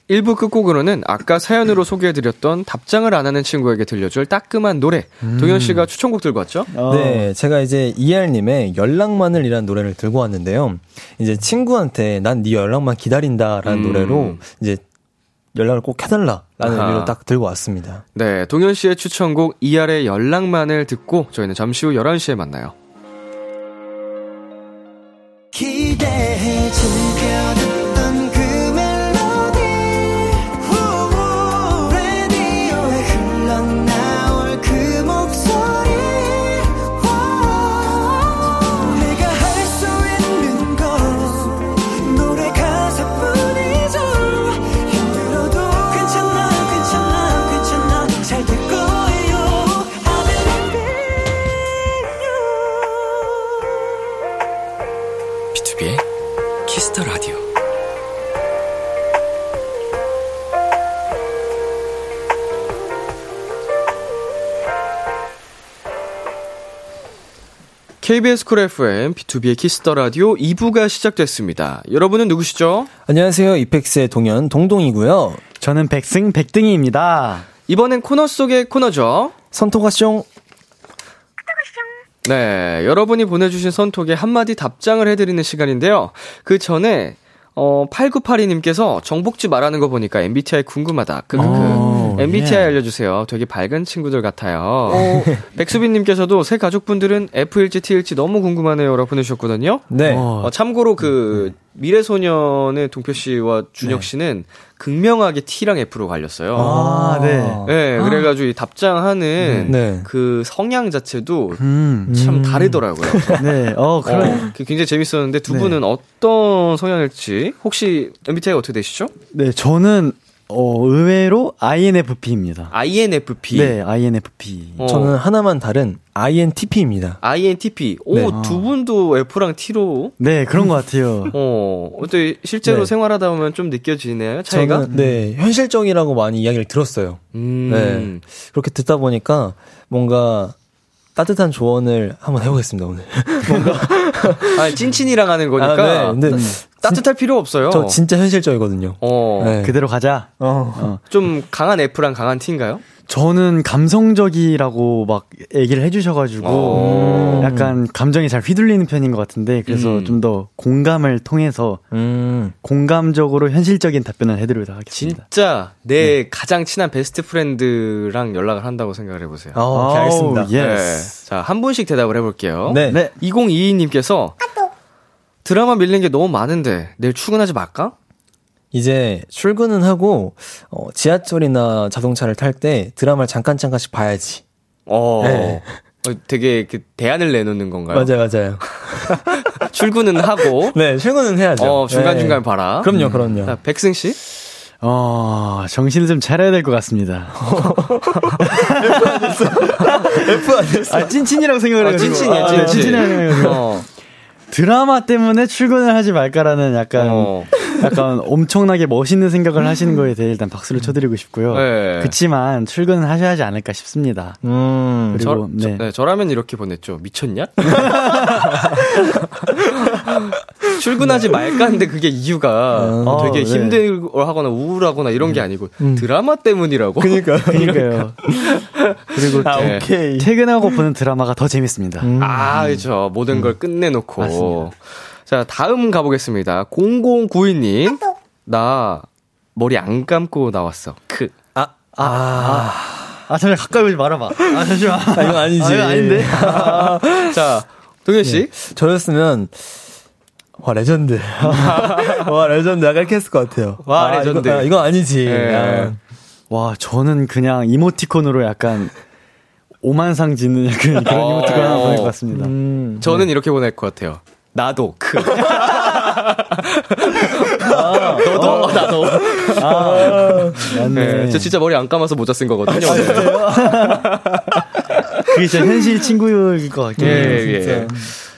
1부 끝곡으로는 아까 사연으로 소개해드렸던 답장을 안 하는 친구에게 들려줄 따끔한 노래. 음. 동현 씨가 추천곡 들고 왔죠? 어, 네, 제가 이제 이알님의 연락만을이라는 노래를 들고 왔는데요. 이제 친구한테 난 네 연락만 기다린다라는 음. 노래로 이제 연락을 꼭 해달라라는 아하. 의미로 딱 들고 왔습니다. 네, 동현 씨의 추천곡 이알의 연락만을 듣고 저희는 잠시 후 11시에 만나요. 기대해 KBS Cool FM, B2B의 키스터 라디오 2부가 시작됐습니다. 여러분은 누구시죠? 안녕하세요. EPEX의 동현 동동이고요. 저는 백승 백등이입니다. 이번엔 코너 속의 코너죠. 선톡와숑 네, 여러분이 보내주신 선톡에 한마디 답장을 해드리는 시간인데요. 그 전에, 어, 8982님께서 동백즈 말하는 거 보니까 MBTI 궁금하다. 그, 그, 오, 그. MBTI 예. 알려주세요. 되게 밝은 친구들 같아요. (laughs) 백수빈님께서도 새 가족분들은 F일지 T일지 너무 궁금하네요. 라고 보내주셨거든요. 네. 어, 어, 참고로 그, 미래소년의 동표 씨와 준혁 씨는 극명하게 T랑 F로 갈렸어요. 아, 네. 네, 그래가지고 이 답장하는 네. 그 성향 자체도 음. 참 다르더라고요. (laughs) 네, 어. 어, 그 굉장히 재밌었는데 두 네. 분은 어떤 성향일지 혹시 MBTI가 어떻게 되시죠? 네, 저는, 어, 의외로 INFP입니다. INFP. 네, INFP. 어, 저는 하나만 다른 INTP입니다. INTP. 오, 네. 두 분도 F랑 T로. 네, 그런 것 같아요. (laughs) 어, 어때 실제로 네. 생활하다 보면 좀 느껴지네요, 차이가? 저는 네 현실적이라고 많이 이야기를 들었어요. 음. 네. 그렇게 듣다 보니까 뭔가 따뜻한 조언을 한번 해보겠습니다 오늘. (laughs) 아, 찐친이랑 하는 거니까. 아, 네. 근데 따뜻할 필요 없어요. 저 진짜 현실적이거든요. 어, 네. 그대로 가자. 어. 좀 강한 F랑 강한 T인가요? 저는 감성적이라고 막 얘기를 해주셔가지고 어. 약간 감정이 잘 휘둘리는 편인 것 같은데 그래서 음. 좀더 공감을 통해서 음. 공감적으로 현실적인 답변을 해드리도록 하겠습니다. 진짜 내 가장 친한 best friend랑 연락을 한다고 생각을 해보세요. 아, 오케이, 알겠습니다. Yes. 네. 자, 한 분씩 대답을 해볼게요. 네. 네. 2022님께서 드라마 밀린 게 너무 많은데 내일 출근하지 말까? 이제 출근은 하고 어, 지하철이나 자동차를 탈 때 드라마를 잠깐 잠깐씩 봐야지. 어, 네. 어, 되게 그 대안을 내놓는 건가요? 맞아요, 맞아요. (laughs) 출근은 하고 (laughs) 네, 출근은 해야죠. 어, 중간 중간 네. 봐라. 그럼요, 그럼요. 자, 백승 씨? 어, 정신을 좀 차려야 될 것 같습니다. F 아니었어? (laughs) 아, 찐친이라고 생각을 어, 해가지고. 찐친이야, 아, 네, 찐친. 찐친이라고 생각해가지고. 어, 드라마 때문에 출근을 하지 말까라는 약간, 어. 약간 엄청나게 멋있는 생각을 하시는 거에 대해 일단 박수를 쳐드리고 싶고요. 네. 그치만 출근은 하셔야 하지 않을까 싶습니다. 음. 저, 그리고, 저, 네. 네, 저라면 이렇게 보냈죠. 미쳤냐? (laughs) 출근하지 말까 하는데 그게 이유가 어, 되게 네. 힘들하거나 우울하거나 이런 게 아니고 음. 드라마 때문이라고. 그니까. 그러니까요. (laughs) 그리고 아, 태- 오케이. 퇴근하고 보는 드라마가 더 재밌습니다. 음. 아, 그렇죠. 모든 걸 끝내놓고. 맞습니다. 자, 다음 가보겠습니다. 0092님. 나 머리 안 감고 나왔어. 크. 아, 아, 아, 잠시만, 가까이 오지 말아봐. 아, 잠시만. (laughs) 아, 이건 아니지. 아, 이건 아닌데. (laughs) 자, 동현 씨. 저였으면, 와, 레전드. (laughs) 와, 레전드. 약간 이렇게 했을 것 같아요. 와, 아, 레전드. 이거, 아, 이건 아니지. 예. 아, 와, 저는 그냥 이모티콘으로 약간 오만상 짓는 약간 그런 어. 이모티콘 하나 보낼 것 같습니다. 음. 저는 이렇게 보낼 것 같아요. 나도 크. 너도 어, 나도. 맞네. 네, 저 진짜 머리 안 감아서 모자 쓴 거거든요. 그게 진짜 현실 친구일 것 같긴 예, 해요. 예.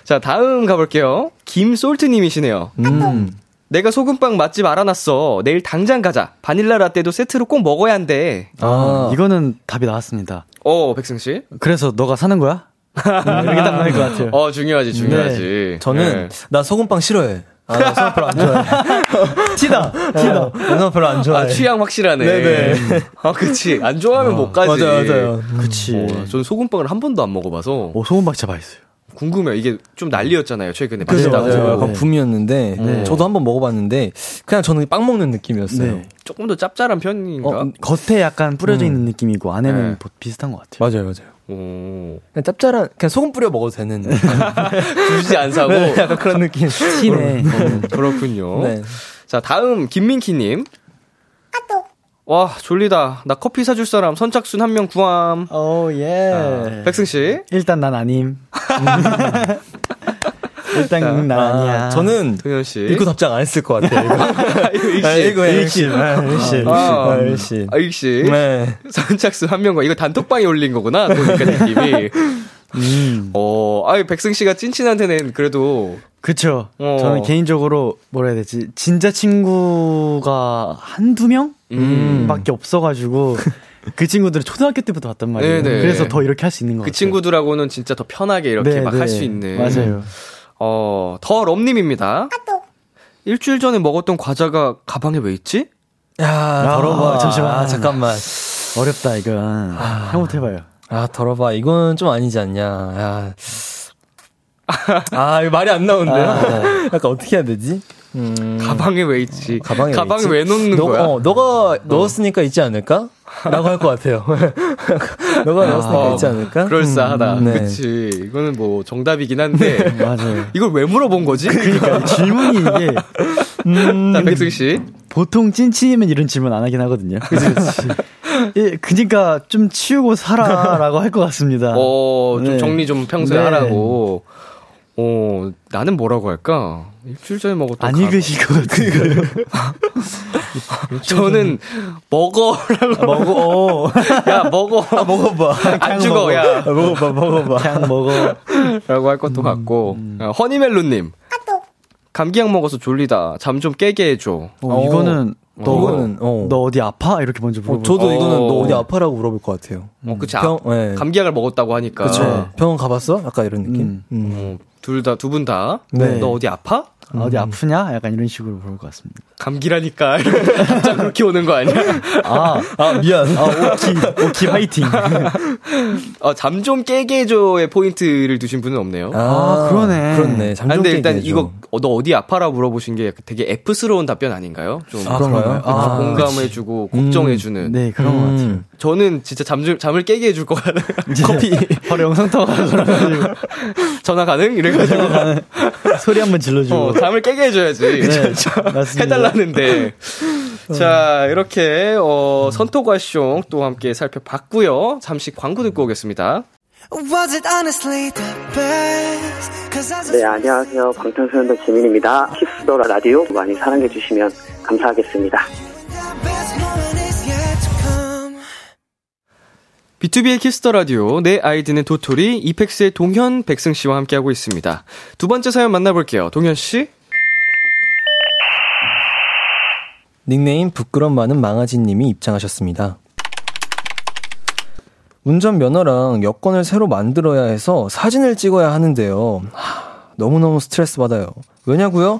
자, 다음 가볼게요. 김솔트님이시네요. 음. 내가 소금빵 맛집 알아놨어. 내일 당장 가자. 바닐라 라떼도 세트로 꼭 먹어야 한대. 아, 이거는 답이 나왔습니다. 어, 백승 씨. 그래서 너가 사는 거야? 음, 이렇게 딱 나올 것 같아요. 어, 중요하지, 중요하지. 저는 네. 나 소금빵 싫어해. 아, 나 소금 별로 안 좋아해. (laughs) 티다, 티다. 나 소금 별로 안 좋아해. 아, 취향 확실하네. 네네. 아, 그치. 안 좋아하면 못 가지. 맞아요, 맞아요. 그치. 어, 저는 소금빵을 한 번도 안 먹어봐서 오, 소금빵 진짜 맛있어요. 궁금해요. 이게 좀 난리였잖아요. 최근에 그죠, 맛있다고. 맞아요. 네. 붐이었는데, 네. 저도 한번 먹어봤는데, 그냥 저는 빵 먹는 느낌이었어요. 네. 조금 더 짭짤한 편인가? 어, 겉에 약간 뿌려져 음. 있는 느낌이고 안에는 네. 보- 비슷한 것 같아요. 맞아요, 맞아요. 오. 그냥 짭짤한, 그냥 소금 뿌려 먹어도 되는. (laughs) 굳이 안 사고. 네, 약간 그런 느낌. 티네. 어, 그렇군요. 네. 자, 다음 김민키님. 와, 졸리다. 나 커피 사줄 사람 선착순 한 명 구함. 오, 예. 백승 씨. 일단 난 아님. (laughs) 일단 응, 난 아 니야. 아, 저는 동현 씨. 읽고 답장 안 했을 것 같아요. 이거. (laughs) 아, 이거. 아. 아, 아, 일심. 아, 씨. 네. 선착순 한 명과 이거 단톡방에 올린 거구나. 보니까 느낌이. (laughs) 음. 어, 아유 백승 씨가 찐친한테는 그래도 그쵸. 어. 저는 개인적으로 뭐라 해야 되지? 진짜 친구가 한두 명? 음. 밖에 없어가지고 (laughs) 그 친구들을 초등학교 때부터 봤단 말이에요. 네네. 그래서 더 이렇게 할 수 있는 것그 같아요. 친구들하고는 진짜 더 편하게 이렇게 네, 막 네. 할수 있는. 맞아요. 어, 더 럼님입니다. 일주일 전에 먹었던 과자가 가방에 왜 있지? 야, 더러워. 잠시만. 아, 잠깐만. 어렵다, 이거. 형부터 해봐요. 아, 더러봐. 이건 좀 아니지 않냐. 야. 아, 이거 말이 안 나오는데요? 약간 어떻게 해야 되지? 음. 가방에 왜 있지? 가방에, 가방에 있지? 왜 놓는 너, 거야? 어, 너가 넣었으니까 있지 않을까? 라고 할 것 같아요. (laughs) 너가 넣었으니까 있지 않을까? 그럴싸하다. 음, 네. 그치. 이거는 뭐 정답이긴 한데. (laughs) 맞아요. 이걸 왜 물어본 거지? 그러니까 (laughs) 질문이 이게 자, 백승 씨. 보통 찐친이면 이런 질문 안 하긴 하거든요. 그치, 그치. 예, 그니까 좀 치우고 살아라고 할 것 같습니다. 어, 좀 네. 정리 좀 평소에 네. 하라고. 어, 나는 뭐라고 할까? 일주일 전에 먹었던 안 가- 읽으실 것 같은데. (laughs) 저는 먹어라고 먹어. (laughs) 야 먹어 아, 먹어봐. 안 죽어 야 아, 먹어봐, 먹어봐. 그냥 먹어. 라고 할 것도 같고 어, 허니멜로님 감기약 먹어서 졸리다 잠 좀 깨게 해줘 어, 이거는 너, 이거는, 어. 너 어디 아파? 이렇게 먼저 어, 물어보 저도 어. 이거는 너 어디 아파라고 물어볼 것 같아요. 어 그치 병, 아, 네. 감기약을 먹었다고 하니까 그쵸. 병원 가봤어? 약간 이런 느낌? 음. 음. 어, 둘다 두 분 다너 네. 어디 아파 어디 아프냐? 약간 이런 식으로 물어볼 것 같습니다. 감기라니까 (laughs) 갑자기 그렇게 오는 거 아니야 아, 아, 미안. 아 오키, 오키 화이팅. 어, 잠 좀 깨게 해줘의 포인트를 두신 분은 없네요 아, 그러네. 그렇네. 아, 잠좀 근데 깨게 일단 해줘. 이거 어, 너 어디 아파라 물어보신 게 되게 F스러운 답변 아닌가요? 좀 아, 그런가요? 아, 아, 공감해주고 걱정해주는. 네, 그런 것 같아요. 음. 저는 진짜 잠, 좀- 잠을 깨게 해줄 것 같아요. (laughs) 커피 바로 영상 통화 그래가지고 (laughs) 전화 가능? 이래가지고. 소리 한번 질러주고. 어, 잠을 깨게 해줘야지. 네. 해달라는데. 자, 이렇게, 어, 선토과 쇼 또 함께 살펴봤고요 잠시 광고 듣고 오겠습니다. Was it honestly the best? Cause as a 네, 안녕하세요. 방탄소년단 지민입니다. 키스더라 라디오 많이 사랑해 주시면 감사하겠습니다. B2B의 키스터 라디오, 내 아이디는 도토리, EPEX의 동현, 백승 씨와 함께하고 있습니다. 두 번째 사연 만나볼게요. 동현 씨? 닉네임 부끄럼 많은 망아지님이 입장하셨습니다. 운전면허랑 여권을 새로 만들어야 해서 사진을 찍어야 하는데요. 하, 너무너무 스트레스 받아요. 왜냐고요?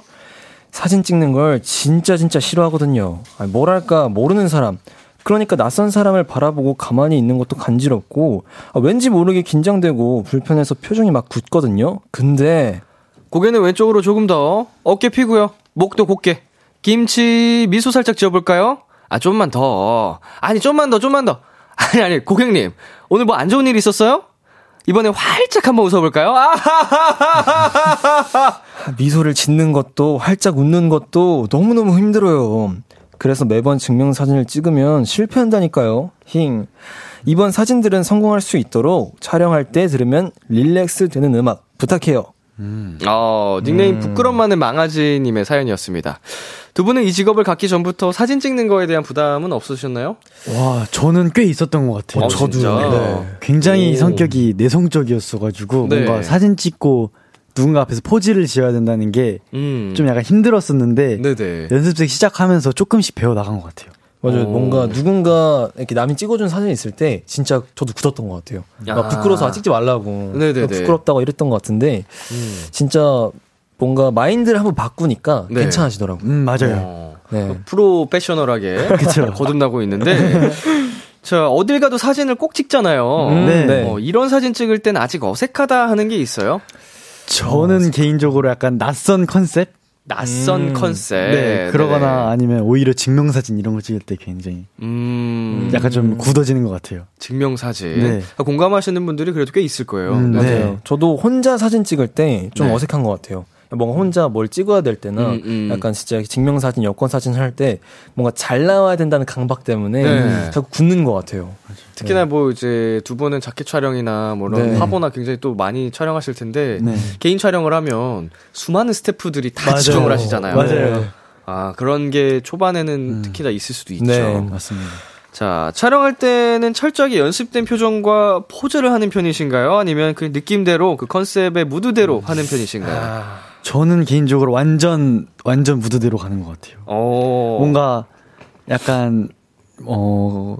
사진 찍는 걸 진짜 진짜 싫어하거든요. 뭐랄까 모르는 사람. 그러니까 낯선 사람을 바라보고 가만히 있는 것도 간지럽고 아, 왠지 모르게 긴장되고 불편해서 표정이 막 굳거든요. 근데 고개는 왼쪽으로 조금 더. 어깨 피고요. 목도 곧게. 김치 미소 살짝 지어볼까요? 아, 좀만 더. 아니, 좀만 더, 좀만 더. (laughs) 아니, 아니, 고객님. 오늘 뭐 안 좋은 일 있었어요? 이번에 활짝 한번 웃어볼까요? 아하하하하하! 미소를 짓는 것도 활짝 웃는 것도 너무너무 힘들어요. 그래서 매번 증명사진을 찍으면 실패한다니까요. 힝. 이번 사진들은 성공할 수 있도록 촬영할 때 들으면 릴렉스 되는 음악 부탁해요. 음. 어, 닉네임 음. 부끄럼만은 망아지님의 사연이었습니다. 두 분은 이 직업을 갖기 전부터 사진 찍는 거에 대한 부담은 없으셨나요? 와, 저는 꽤 있었던 것 같아요. 어, 저도 네. 굉장히 오. 성격이 내성적이었어가지고 네. 뭔가 사진 찍고 누군가 앞에서 포즈를 지어야 된다는 게좀 음. 약간 힘들었었는데 네네. 연습생 시작하면서 조금씩 배워 나간 것 같아요. 맞아요. 오. 뭔가 누군가 이렇게 남이 찍어준 사진이 있을 때 진짜 저도 굳었던 것 같아요. 막 부끄러워서 찍지 말라고. 네네네. 부끄럽다고 이랬던 것 같은데 음. 진짜 뭔가 마인드를 한번 바꾸니까 네. 괜찮아지더라고요. 음, 맞아요. 어. 네. 프로페셔널하게 (laughs) 거듭나고 있는데 (laughs) 자, 어딜 가도 사진을 꼭 찍잖아요. 음, 네. 네. 어, 이런 사진 찍을 땐 아직 어색하다 하는 게 있어요? 저는 어, 개인적으로 약간 낯선 컨셉? 낯선 음. 컨셉. 네, 그러거나 네 아니면 오히려 증명사진 이런 거 찍을 때 굉장히. 음. 약간 좀 굳어지는 것 같아요. 증명사진. 네. 공감하시는 분들이 그래도 꽤 있을 거예요. 음, 네. 맞아요. 저도 혼자 사진 찍을 때좀 어색한 것 같아요. 뭔가 혼자 뭘 찍어야 될 때나 음, 음. 약간 진짜 증명사진, 여권사진 할 때 뭔가 잘 나와야 된다는 강박 때문에 네. 자꾸 굳는 것 같아요. 특히나 네. 뭐 이제 두 분은 자켓 촬영이나 뭐 이런 네. 화보나 굉장히 또 많이 촬영하실 텐데 네. 개인 촬영을 하면 수많은 스태프들이 다 맞아요. 지정을 하시잖아요. 맞아요. 아 그런 게 초반에는 음. 특히나 있을 수도 있죠. 네, 맞습니다. 자, 촬영할 때는 철저하게 연습된 표정과 포즈를 하는 편이신가요? 아니면 그 느낌대로 그 컨셉의 무드대로 하는 편이신가요? 아... 저는 개인적으로 완전 완전 무드대로 가는 것 같아요. 오. 뭔가 약간 어.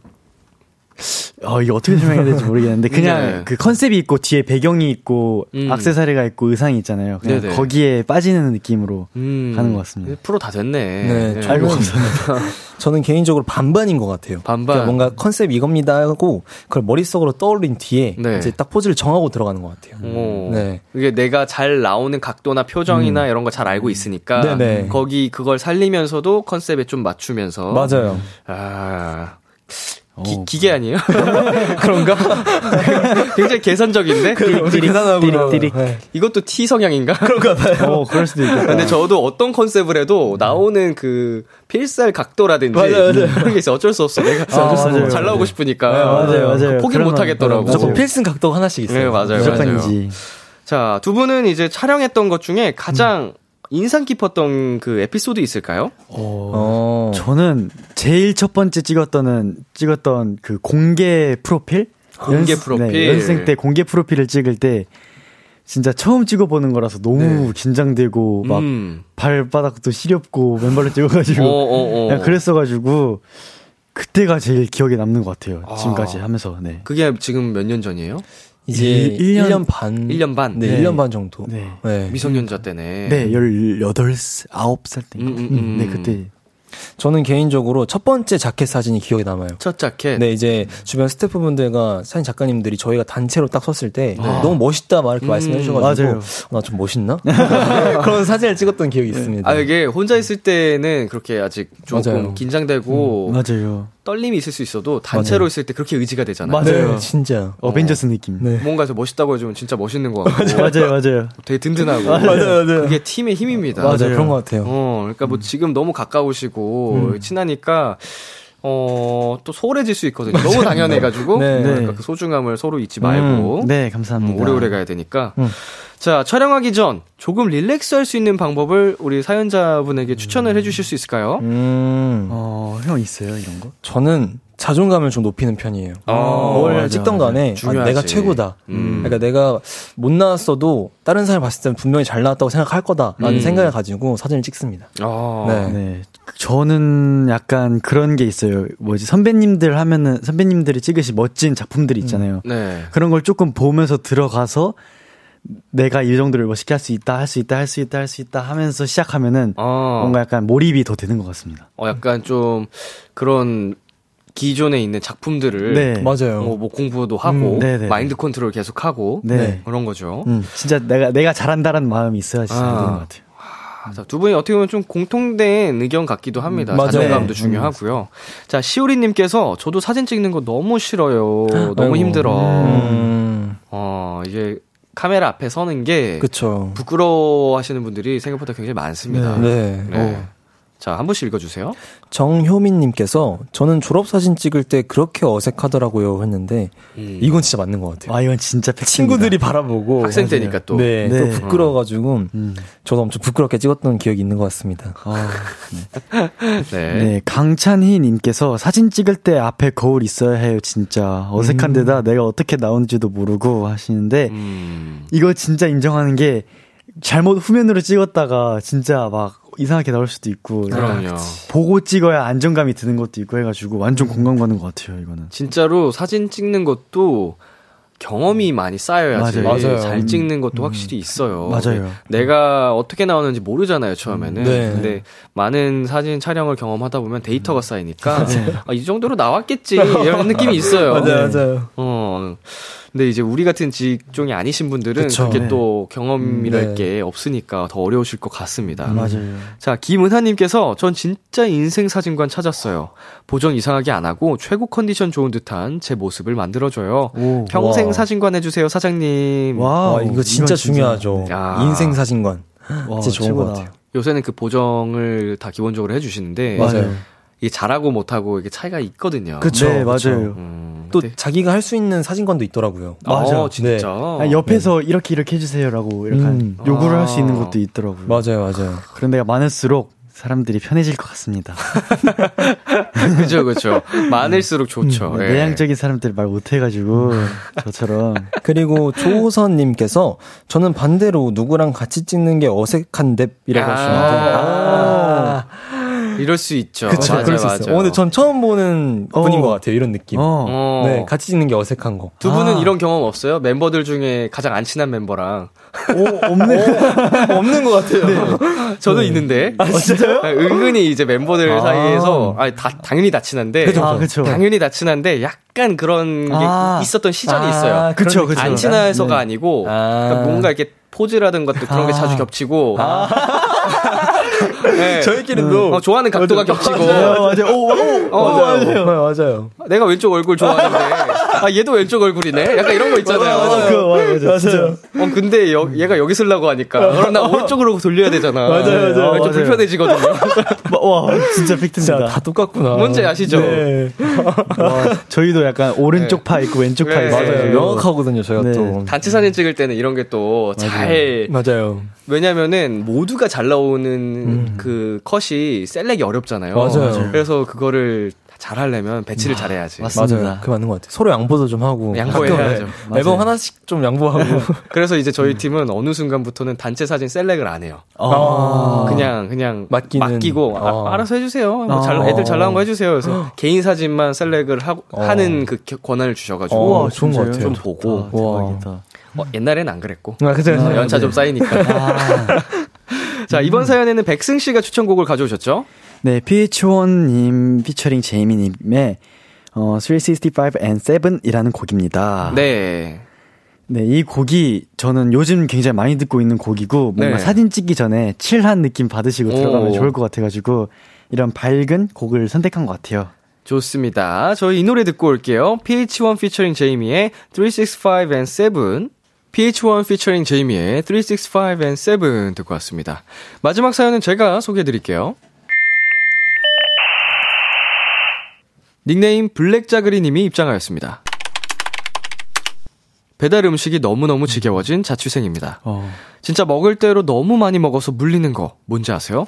어, 이게 어떻게 설명해야 될지 모르겠는데, 그냥 네. 그 컨셉이 있고, 뒤에 배경이 있고, 음. 악세사리가 있고, 의상이 있잖아요. 그냥 네네. 거기에 빠지는 느낌으로 음. 가는 것 같습니다. 프로 다 됐네. 네, 네. 아이고, 감사합니다. 저는 개인적으로 반반인 것 같아요. 반반. 그러니까 뭔가 컨셉 이겁니다 하고 그걸 머릿속으로 떠올린 뒤에 네. 이제 딱 포즈를 정하고 들어가는 것 같아요. 오. 네. 이게 내가 잘 나오는 각도나 표정이나 음. 이런 거 잘 알고 있으니까 네네. 거기 그걸 살리면서도 컨셉에 좀 맞추면서 맞아요. 아. 기, 어. 기계 아니에요? (laughs) 그런가? (laughs) 굉장히 계산적인데? 계산하고. 네. 이것도 T 성향인가? 그런가 봐요. 어, 그럴 수도 있겠다. 근데 저도 어떤 컨셉을 해도 나오는 그 필살 각도라든지 맞아요, 맞아요. 그런 게 있어. 어쩔 수 없어. 내가 아, 맞아요, 잘 나오고 싶으니까. 네, 맞아요, 맞아요. 포기 못 하겠더라고. 무조건 필승 각도가 하나씩 있어요. 네, 맞아요. 무조건이지. 자, 두 분은 이제 촬영했던 것 중에 가장 음. 인상 깊었던 그 에피소드 있을까요? 어, 어. 저는 제일 첫 번째 찍었던 찍었던 그 공개 프로필 공개 연습, 프로필 네, 연생 때 공개 프로필을 찍을 때 진짜 처음 찍어보는 거라서 너무 네. 긴장되고 막 음. 발바닥도 시렵고 맨발로 찍어가지고 어, 어, 어. 그랬어가지고 그때가 제일 기억에 남는 것 같아요. 아. 지금까지 하면서. 네. 그게 지금 몇 년 전이에요? 이제 1년, 1년 반. 1년 반? 네, 네. 1년 반 정도. 네. 네. 미성년자 때네. 네, 18, 9살 때. 음, 음, 음. 네, 그때 저는 개인적으로 첫 번째 자켓 사진이 기억에 남아요. 첫 자켓? 네, 이제 주변 스태프분들과 사진 작가님들이 저희가 단체로 딱 섰을 때 네. 너무 멋있다 막 이렇게 음, 말씀해 주셔가지고 나 좀 멋있나? (laughs) (laughs) 그런 사진을 찍었던 기억이 네. 있습니다. 아, 이게 혼자 있을 때는 그렇게 아직 조금 맞아요. 긴장되고 음, 맞아요. 떨림이 있을 수 있어도 단체로 맞아요. 있을 때 그렇게 의지가 되잖아요. 맞아요, 네, 진짜. 어벤져스 느낌. 네. 뭔가 좀 멋있다고 해주면 진짜 멋있는 것 같고. 맞아요, 맞아요. 되게 든든하고. 맞아요, 맞아요. 그게 팀의 힘입니다. 맞아요, 그런 것 같아요. 어, 그러니까 뭐 음. 지금 너무 가까우시고 음. 친하니까 어, 또 소홀해질 수 있거든요. 너무 당연해가지고. 네. 그러니까 그 소중함을 서로 잊지 말고. 음. 네, 감사합니다. 음, 오래오래 가야 되니까. 음. 자, 촬영하기 전 조금 릴렉스 할 수 있는 방법을 우리 사연자분에게 추천을 해 주실 수 있을까요? 음. 어, 형 있어요, 이런 거? 저는 자존감을 좀 높이는 편이에요. 아, 뭘 맞아, 찍던 간에 아, 내가 최고다. 음. 그러니까 내가 못 나왔어도 다른 사람 봤을 때는 분명히 잘 나왔다고 생각할 거다라는 음. 생각을 가지고 사진을 찍습니다. 아. 네. 네. 저는 약간 그런 게 있어요. 뭐지 선배님들 하면은 선배님들이 찍으신 멋진 작품들이 있잖아요. 음. 네. 그런 걸 조금 보면서 들어가서 내가 이 정도를 멋있게 할 수 있다, 할 수 있다, 할 수 있다, 할 수 있다 하면서 시작하면은 어. 뭔가 약간 몰입이 더 되는 것 같습니다. 어, 약간 좀 그런 기존에 있는 작품들을 네. 맞아요. 뭐, 뭐 공부도 하고 음, 마인드 컨트롤 계속 하고 네. 그런 거죠. 음, 진짜 내가 내가 잘한다라는 마음이 있어야지 아. 되는 것 같아요. 자, 두 분이 어떻게 보면 좀 공통된 의견 같기도 합니다. 음, 자존감도 네. 중요하고요. 자, 시오리님께서 저도 사진 찍는 거 너무 싫어요. 너무 아이고. 힘들어. 음. 어, 이게 카메라 앞에 서는 게 그쵸. 부끄러워하시는 분들이 생각보다 굉장히 많습니다. 네. 네. 네. 자, 한 분씩 읽어주세요. 정효민님께서 저는 졸업사진 찍을 때 그렇게 어색하더라고요 했는데 음. 이건 진짜 맞는 것 같아요. 아, 이건 진짜 팩트입니다. 친구들이 바라보고 학생 때니까 또. 네, 네. 또 부끄러워가지고 음. 저도 엄청 부끄럽게 찍었던 기억이 있는 것 같습니다. 아, (laughs) 네. 네, 강찬희님께서 사진 찍을 때 앞에 거울 있어야 해요, 진짜. 어색한 데다 내가 어떻게 나오는지도 모르고 하시는데, 음. 이거 진짜 인정하는 게, 잘못 후면으로 찍었다가 진짜 막 이상하게 나올 수도 있고, 그럼요. 보고 찍어야 안정감이 드는 것도 있고 해가지고 완전 공감 가는 것 같아요, 이거는. 진짜로 사진 찍는 것도 경험이 많이 쌓여야지 맞아요. 맞아요. 잘 찍는 것도 확실히 있어요. 맞아요. 내가 어떻게 나오는지 모르잖아요 처음에는. 네. 근데 많은 사진 촬영을 경험하다 보면 데이터가 쌓이니까 (laughs) 아, 이 정도로 나왔겠지 (laughs) 이런 느낌이 있어요. 맞아요, 맞아요. 어. 근데 이제 우리 같은 직종이 아니신 분들은 그쵸. 그게 네. 또 경험이랄 음, 네. 게 없으니까 더 어려우실 것 같습니다. 맞아요. 자, 김은하님께서 전 진짜 인생 사진관 찾았어요. 보정 이상하게 안 하고 최고 컨디션 좋은 듯한 제 모습을 만들어줘요. 오, 평생 와. 사진관 해주세요, 사장님. 와, 아, 이거 진짜 중요하죠. 야. 인생 사진관. 와, 진짜 좋은 것 최고다. 같아요. 요새는 그 보정을 다 기본적으로 해주시는데 맞아요. 이게 잘하고 못하고 이게 차이가 있거든요. 그쵸, 네. 맞아요. 음, 또 근데- 자기가 할 수 있는 사진관도 있더라고요. 맞아, 네. 진짜. 아, 옆에서 이렇게 이렇게 해주세요라고 이렇게 음. 요구를 아. 할수 있는 것도 있더라고요. 맞아요, 맞아요. 그런 데가 많을수록 사람들이 편해질 것 같습니다. (laughs) 그죠, 그죠. 많을수록 좋죠. 예. 내향적인 사람들 말 못해가지고 저처럼 그리고 조호선님께서 저는 반대로 누구랑 같이 찍는 게 어색한 뎁이라고 아. 하시는데. 아. 이럴 수 있죠. 그쵸, 맞아, 그럴 수. 있어요. 어, 근데 전 처음 보는 어. 분인 것 같아요, 이런 느낌. 어. 어. 네, 같이 찍는 게 어색한 거. 두 분은 아. 이런 경험 없어요? 멤버들 중에 가장 안 친한 멤버랑. 오, 없네. (laughs) 없는 것 같아요. 저는 있는데. 아, 진짜요? 은근히 이제 멤버들 아. 사이에서, 아니, 다, 당연히 다 친한데. 그죠, 아, 그쵸. 당연히 다 친한데, 약간 그런 게 아. 있었던 시절이 아, 있어요. 그쵸, 그쵸. 안? 친해서가 네. 아니고, 아. 그러니까 뭔가 이렇게 포즈라든 것도 그런 게 아. 자주 겹치고. (laughs) (laughs) 네. 저희끼리도 어, 좋아하는 각도가 겹치고. 맞아요. 오, 오, 어, 맞아요. 맞아요. 내가 왼쪽 얼굴 좋아하는데, 아, 얘도 왼쪽 얼굴이네? 약간 이런 거 있잖아요. 맞아요. 맞아요. 맞아요. 어, 근데 여, 얘가 여기 쓰려고 하니까. 그럼 나 오른쪽으로 돌려야 되잖아. 맞아요, 맞아요. 좀 맞아요. 불편해지거든요. 와, 진짜 팩트입니다. 진짜 다 똑같구나. 뭔지 아시죠? 네. 와, 저희도 약간 오른쪽 파 있고 왼쪽 파 네. 있어요. 맞아요. 명확하거든요, 저희가 네. 또. 단체 사진 찍을 때는 이런 게 또 잘, 맞아요. 왜냐면은 모두가 잘 나오는 그 컷이 셀렉이 어렵잖아요. 맞아요. 그래서 그거를 잘 하려면 배치를 잘해야지. 맞습니다. 맞아요. 그 맞는 것 같아요. 서로 양보도 좀 하고. 양보해야죠. 앨범 하나씩 좀 양보하고. (laughs) 그래서 이제 저희 팀은 어느 순간부터는 단체 사진 셀렉을 안 해요. 아. 그냥 그냥 맡기는. 맡기고 아, 어. 알아서 해주세요. 뭐 잘, 어. 애들 잘 나온 거 해주세요. 그래서 개인 사진만 셀렉을 하, 어. 하는 그 겨- 권한을 주셔가지고 어, 우와, 좋은 것? 같아요. 좀 보고 아, 대박이다. 어, 옛날엔 안 그랬고 아, 그죠. 어, 연차 좀 쌓이니까. (laughs) 자 이번 사연에는 백승 씨가 추천곡을 가져오셨죠? 네, PH1님 피처링 제이미님의 어, 365 and 7이라는 곡입니다. 네. 네, 이 곡이 저는 요즘 굉장히 많이 듣고 있는 곡이고 뭔가 네. 사진 찍기 전에 칠한 느낌 받으시고 들어가면 오. 좋을 것 같아가지고 이런 밝은 곡을 선택한 것 같아요. 좋습니다. 저희 이 노래 듣고 올게요. PH1 피처링 제이미의 365 and 7. PH1 피처링 제이미의 365 and 7 듣고 왔습니다. 마지막 사연은 제가 소개해 드릴게요. 닉네임 블랙자그리 님이 입장하였습니다. 배달 음식이 너무너무 지겨워진 자취생입니다. 어. 진짜 먹을 대로 너무 많이 먹어서 물리는 거 뭔지 아세요?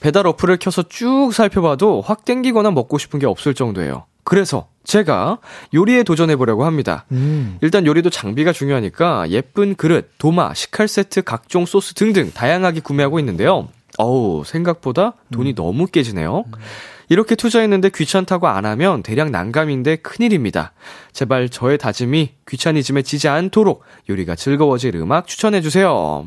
배달 어플을 켜서 쭉 살펴봐도 확 땡기거나 먹고 싶은 게 없을 정도예요. 그래서 제가 요리에 도전해 보려고 합니다. 일단 요리도 장비가 중요하니까 예쁜 그릇, 도마, 식칼 세트, 각종 소스 등등 다양하게 구매하고 있는데요. 어우, 생각보다 돈이 너무 깨지네요. 이렇게 투자했는데 귀찮다고 안 하면 대량 난감인데 큰일입니다. 제발 저의 다짐이 귀차니즘에 지지 않도록 요리가 즐거워질 음악 추천해 주세요.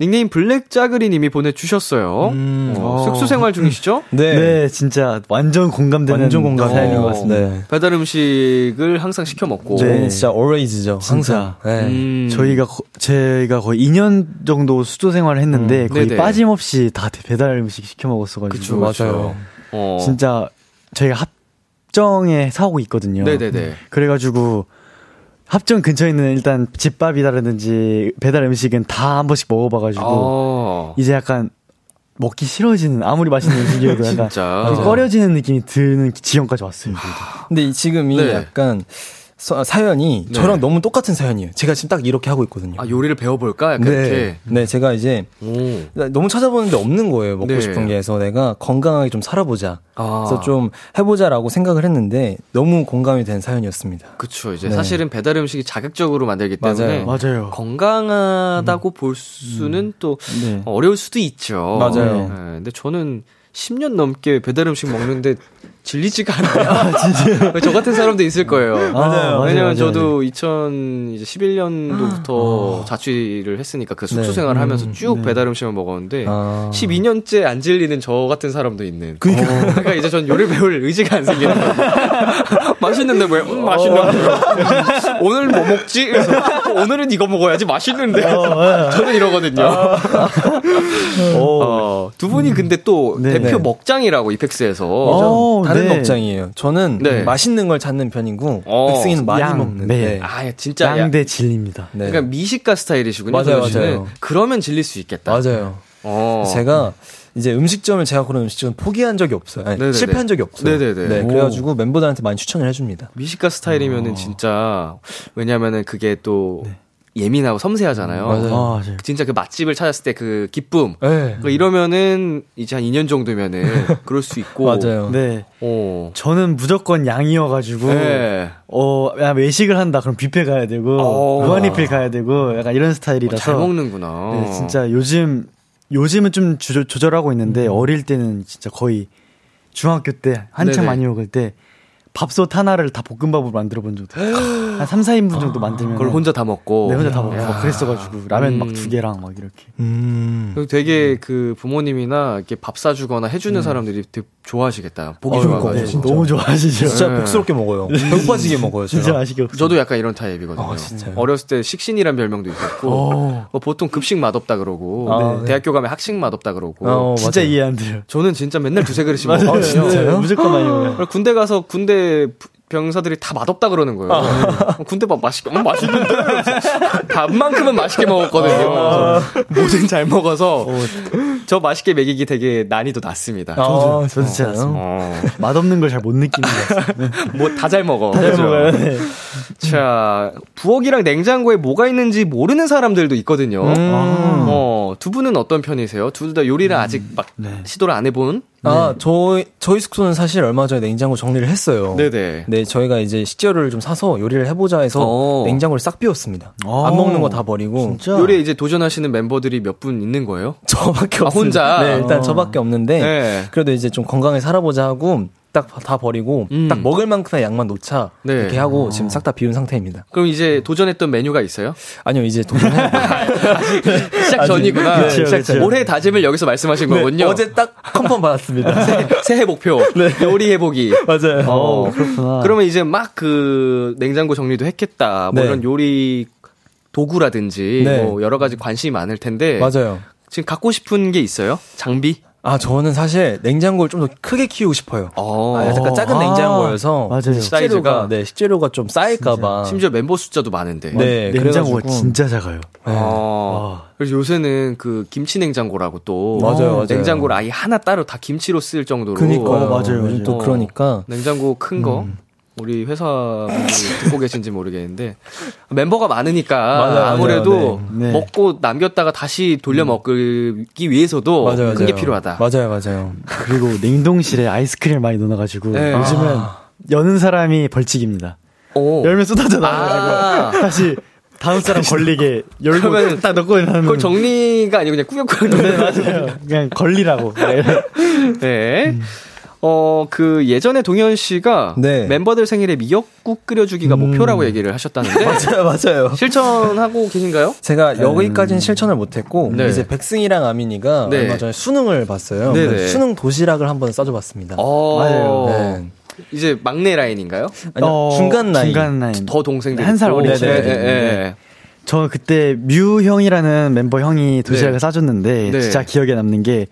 닉네임 블랙짜그리 님이 보내주셨어요. 음. 어, 숙소 생활 중이시죠? (laughs) 네. 네. 진짜 완전 공감되는 완전 공감. 사연인 것 어. 같습니다. 네. 배달 음식을 항상 시켜 먹고. 저희는 진짜 always죠. 항상. 네. 음. 저희가 거, 제가 거의 2년 정도 수도 생활을 했는데 음, 거의 네네. 빠짐없이 다 배달 음식 시켜 먹었어가지고 그쵸, 맞아요. 어. 진짜 저희가 합정에 사고 있거든요. 네네네. 그래가지고 합정 근처에 있는 일단 집밥이라든지 배달 음식은 다 한 번씩 먹어봐가지고 어. 이제 약간 먹기 싫어지는 아무리 맛있는 음식이어도 약간 (laughs) 진짜. 좀 꺼려지는 느낌이 드는 지경까지 왔어요. 근데 이- 지금 이 네. 약간 서- 사연이 네. 저랑 너무 똑같은 사연이에요. 제가 지금 딱 이렇게 하고 있거든요. 아, 요리를 배워볼까? 약간 네. 이렇게. 네, 제가 이제 오. 너무 찾아보는데 없는 거예요. 먹고 네. 싶은 게 해서 내가 건강하게 좀 살아보자. 아. 그래서 좀 해보자라고 생각을 했는데 너무 공감이 된 사연이었습니다. 그쵸. 이제 네. 사실은 배달 음식이 자극적으로 만들기 때문에. 맞아요. 맞아요. 건강하다고 볼 수는 또 네. 어려울 수도 있죠. 맞아요. 네. 근데 저는 10년 넘게 배달 음식 먹는데 질리지가 않아요. (laughs) 저 같은 사람도 있을 거예요. 맞아요. 왜냐면 맞아요. 저도 2011년도부터 자취를 했으니까 그 숙소 네. 생활을 하면서 음, 쭉 네. 배달 음식을 먹었는데 아. 12년째 안 질리는 저 같은 사람도 있는. 그러니까, 이제 전 요리 배울 의지가 안 생기는 거예요. (laughs) 맛있는데 왜? 음, 맛있는데. (laughs) 오늘 뭐 먹지? 그래서 오늘은 이거 먹어야지 맛있는데. (laughs) 저는 이러거든요. (laughs) 어, 두 분이 근데 또 네. 대표 네. 먹장이라고 이펙스에서. 어, 다른 네. 먹장이에요. 저는 네. 맛있는 걸 찾는 편이고 어. 백승이는 많이 양, 먹는. 네. 아, 진짜. 야, 양대 진리입니다. 네. 그러니까 미식가 스타일이시군요. 맞아요. 맞아요. 그러면 질릴 수 있겠다. 맞아요. 어. 제가 이제 음식점을 제가 고른 음식점은 포기한 적이 없어요. 아니, 네네네. 실패한 적이 없어요. 네네네. 네, 오. 그래가지고 멤버들한테 많이 추천을 해줍니다. 미식가 스타일이면은 진짜 왜냐면은 그게 또 예민하고 섬세하잖아요. 맞아요. 아, 맞아요. 진짜 그 맛집을 찾았을 때 그 기쁨. 네. 그 이러면은 이제 한 2년 정도면은 (laughs) 그럴 수 있고. 맞아요. 네. 어. 저는 무조건 양이어가지고 네. 어, 야, 외식을 한다 그럼 뷔페 가야 되고 어. 무한리필 가야 되고 약간 이런 스타일이라서 잘 먹는구나. 네, 진짜 요즘 요즘은 좀 조절, 조절하고 있는데 어릴 때는 진짜 거의 중학교 때 한창 네네. 많이 먹을 때 밥솥 하나를 다 볶음밥으로 만들어 본 적도. 한 3, 4인분 정도 만들면 그걸 혼자 다 먹고. 네, 혼자 다 먹고 야. 막 그랬어 가지고 라면 음. 막두 개랑 막 이렇게 음. 되게 그 부모님이나 이렇게 밥 사 주거나 해 주는 사람들이 되게 좋아하시겠다. 보기 어, 좋아 가지고. 네, 진짜. 너무 좋아하시죠. 진짜 네. 복스럽게 먹어요. (laughs) 배 빠지게 먹어요. 제가. 진짜 맛있게 없어요. 저도 약간 이런 타입이거든요. 아, 진짜요? 어렸을 때 식신이란 별명도 있었고, 어. 뭐 보통 급식 맛없다 그러고, 아, 네. 대학교 가면 학식 맛없다 그러고. 어, 진짜 맞아요. 이해 안 돼요. 저는 진짜 맨날 두세 그릇씩. (laughs) 먹어요. 진짜요? 네, 무조건 많이 먹어요. 군대 가서 군대 부- 병사들이 다 맛없다 그러는 거예요. 아. 어, 군대 밥 맛있게, 음, 맛있는데? (laughs) 밥만큼은 맛있게 먹었거든요. 아. 뭐든 잘 먹어서, 저 맛있게 먹이기 되게 난이도 낮습니다. 아, 저도 진짜 진짜요? 어, 맛없는 걸 잘 못 느끼는 것 같아요. (laughs) 뭐 다 잘 먹어. 잘 그죠? 먹어요. 네. 자, 부엌이랑 냉장고에 뭐가 있는지 모르는 사람들도 있거든요. 음. 어, 두 분은 어떤 편이세요? 둘 다 요리를 아직 막 네. 시도를 안 해본? 아, 저희, 저희 숙소는 사실 얼마 전에 냉장고 정리를 했어요. 네네. 네, 저희가 이제 식재료를 좀 사서 요리를 해보자 해서 어. 냉장고를 싹 비웠습니다. 어. 안 먹는 거 다 버리고. 진짜? 요리에 이제 도전하시는 멤버들이 몇 분 있는 거예요? (laughs) 저밖에 아, 없습니다. 혼자? 네, 일단 어. 저밖에 없는데. 네. 그래도 이제 좀 건강하게 살아보자 하고 딱 다 버리고 음. 딱 먹을 만큼의 양만 놓자 네. 이렇게 하고 지금 싹 다 비운 상태입니다. 그럼 이제 도전했던 메뉴가 있어요? 아니요 이제 도전해. (laughs) 시작 전이구나. 그렇죠, 그렇죠. 올해 다짐을 여기서 말씀하신 거군요. 어제 딱 컨펌 받았습니다. (laughs) 새해 목표. 요리 해보기. 맞아요. 어, 그렇구나. 그러면 이제 막 그 냉장고 정리도 했겠다. 뭐 네. 이런 요리 도구라든지 네. 뭐 여러 가지 관심이 많을 텐데 맞아요. 지금 갖고 싶은 게 있어요? 장비? 아 저는 사실 냉장고를 좀 더 크게 키우고 싶어요. 어. 아, 약간 작은 아, 냉장고여서 맞아요. 식재료가 사이즈가. 네 식재료가 좀 쌓일까봐. 심지어 멤버 숫자도 많은데. 네, 냉장고가 그래가지고. 진짜 작아요. 어. 그래서 요새는 그 김치 냉장고라고 또 맞아요, 맞아요. 냉장고를 아예 하나 따로 다 김치로 쓸 정도로 그니까 어, 맞아요, 요즘 맞아요. 또 어. 그러니까 냉장고 큰 거. 우리 회사 분들이 듣고 계신지 모르겠는데 멤버가 많으니까 맞아요, 아무래도 맞아요. 네. 네. 먹고 남겼다가 다시 돌려 먹기 위해서도 맞아요, 큰게 맞아요. 필요하다. 맞아요, 맞아요. 그리고 냉동실에 아이스크림을 많이 넣어놔가지고 네. 요즘은 여는 사람이 벌칙입니다. 오. 열면 쏟아져 나와가지고 아. 다시 다음 사람 걸리게 열고 딱 넣고 나는 그걸 정리가 아니고 그냥 꾸역꾸역 네 맞아요. 그냥 걸리라고. (laughs) 네. 어, 그 예전에 동현 씨가 네. 멤버들 생일에 미역국 끓여주기가 음. 목표라고 얘기를 하셨다는데 (laughs) 맞아요, 맞아요. 실천하고 계신가요? 제가 여기까지는 실천을 못했고 네. 이제 백승이랑 아민이가 네. 얼마 전에 수능을 봤어요. 네네. 그래서 수능 도시락을 한번 싸줘봤습니다. 어, 맞아요. 네. 이제 막내 라인인가요? 아니요, 어, 중간 나이. 중간 라인. 더 동생들 한살. 네, 네네. 네, 네. 저 그때 뮤 형이라는 멤버 형이 도시락을 네. 싸줬는데 네. 진짜 기억에 남는 게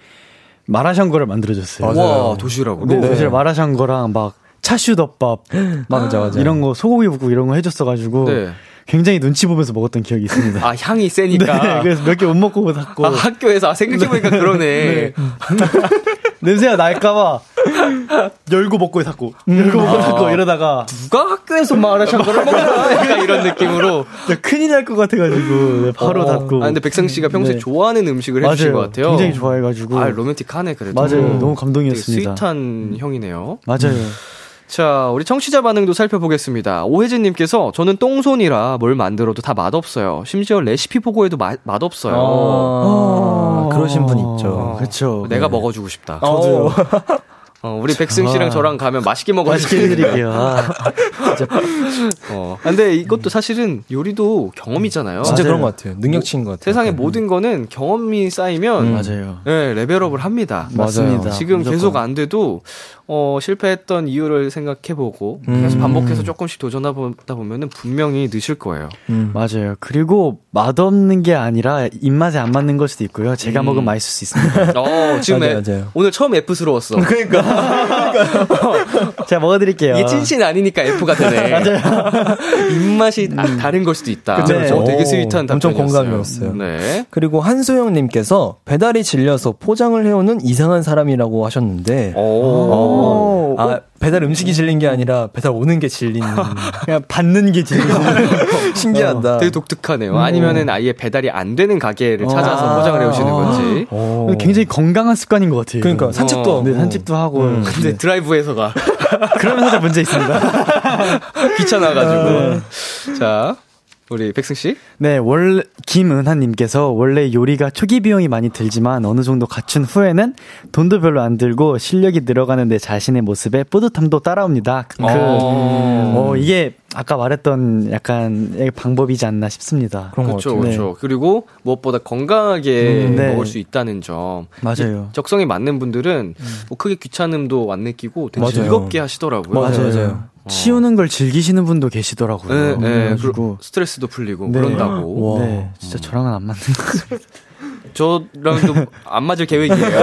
마라샹궈를 만들어줬어요. 와 도시락으로. 네, 도시락 마라샹궈랑 막 차슈덮밥 막 (gasps) 맞아, 맞아. 이런 거 소고기 볶고 이런 거 해줬어가지고 네. 굉장히 눈치 보면서 먹었던 기억이 있습니다. (laughs) 아, 향이 세니까. 네, 그래서 몇 개 못 먹고 닫고. 아, 학교에서 아, 생각해보니까 그러네. (laughs) 냄새가 날까봐 열고 먹고 닫고 열고 먹고 닫고 이러다가 누가 학교에서 마라샹 거를 먹나? (laughs) 약간 이런 느낌으로. 큰일 날 것 같아가지고 네, 바로 어. 닫고. 아, 근데 백성 씨가 평소에 네. 좋아하는 음식을 해주신 것 같아요. 굉장히 좋아해가지고. 아, 로맨틱하네, 그래도. 맞아요. 너무 감동이었습니다. 스윗한 형이네요. 맞아요. 자, 우리 청취자 반응도 살펴보겠습니다. 오혜진님께서 저는 똥손이라 뭘 만들어도 다 맛없어요. 심지어 레시피 보고 해도 마- 맛없어요. 아, 그러신 분 있죠. 그렇죠. 내가 먹어주고 싶다. 저도요. 어, 우리 백승 씨랑 저랑 가면 맛있게 해드릴게요. (laughs) 아, 어. 근데 이것도 사실은 요리도 경험이잖아요. 진짜 맞아요. 그런 것 같아요. 능력치인 것 같아요. 세상의 모든 거는 경험이 쌓이면 맞아요. 네, 레벨업을 합니다. 맞습니다. 지금 무조건. 계속 안 돼도 어, 실패했던 이유를 생각해보고 계속 반복해서 조금씩 도전하다 보면은 분명히 느실 거예요. 음. 맞아요. 그리고 맛없는 게 아니라 입맛에 안 맞는 걸 수도 있고요. 제가 먹으면 맛있을 수 있습니다. 어, 지금 맞아요, 애- 맞아요. 오늘 처음 F스러웠어. (laughs) 제가 먹어드릴게요. 이게 찐찐 아니니까 F가 되네. (laughs) 입맛이 아, 다른 걸 수도 있다. 그쵸, 그쵸. 어, 되게 오, sweet한 엄청 답변이었어요. 공감이었어요. 네. 그리고 한소영님께서 배달이 질려서 포장을 해오는 이상한 사람이라고 하셨는데, 오. 어, 아, 배달 음식이 질린 게 아니라 배달 오는 게 질린. 그냥 받는 게 제일 (laughs) 신기하다. 되게 독특하네요. 아니면은 아예 배달이 안 되는 가게를 찾아서 아. 포장을 해오시는 건지. 오. 굉장히 건강한 습관인 것 같아요. 그러니까 산책도 어, 하고. 네, 산책도 하고. 근데 드라이브에서 가. (laughs) 그러면 살짝 문제 있습니다. (laughs) 귀찮아가지고. 자, 우리 백승 씨. 네, 원래 김은하님께서 원래 요리가 초기 비용이 많이 들지만 어느 정도 갖춘 후에는 돈도 별로 안 들고 실력이 늘어가는 내 자신의 모습에 뿌듯함도 따라옵니다. 그, 어, 이게 아까 말했던 약간 방법이지 않나 싶습니다. 그렇죠. 그렇죠. 그리고 무엇보다 건강하게 음, 네. 먹을 수 있다는 점. 맞아요. 적성이 맞는 분들은 뭐 크게 귀찮음도 안 느끼고 되게 맞아요. 즐겁게 하시더라고요. 맞아요, 맞아요. 치우는 걸 즐기시는 분도 계시더라고요. 네, 네. 그리고 스트레스도 풀리고 네. 그런다고. 와. 네, 진짜 저랑은 안 맞는 것 같습니다. 저랑도 안 맞을 계획이에요.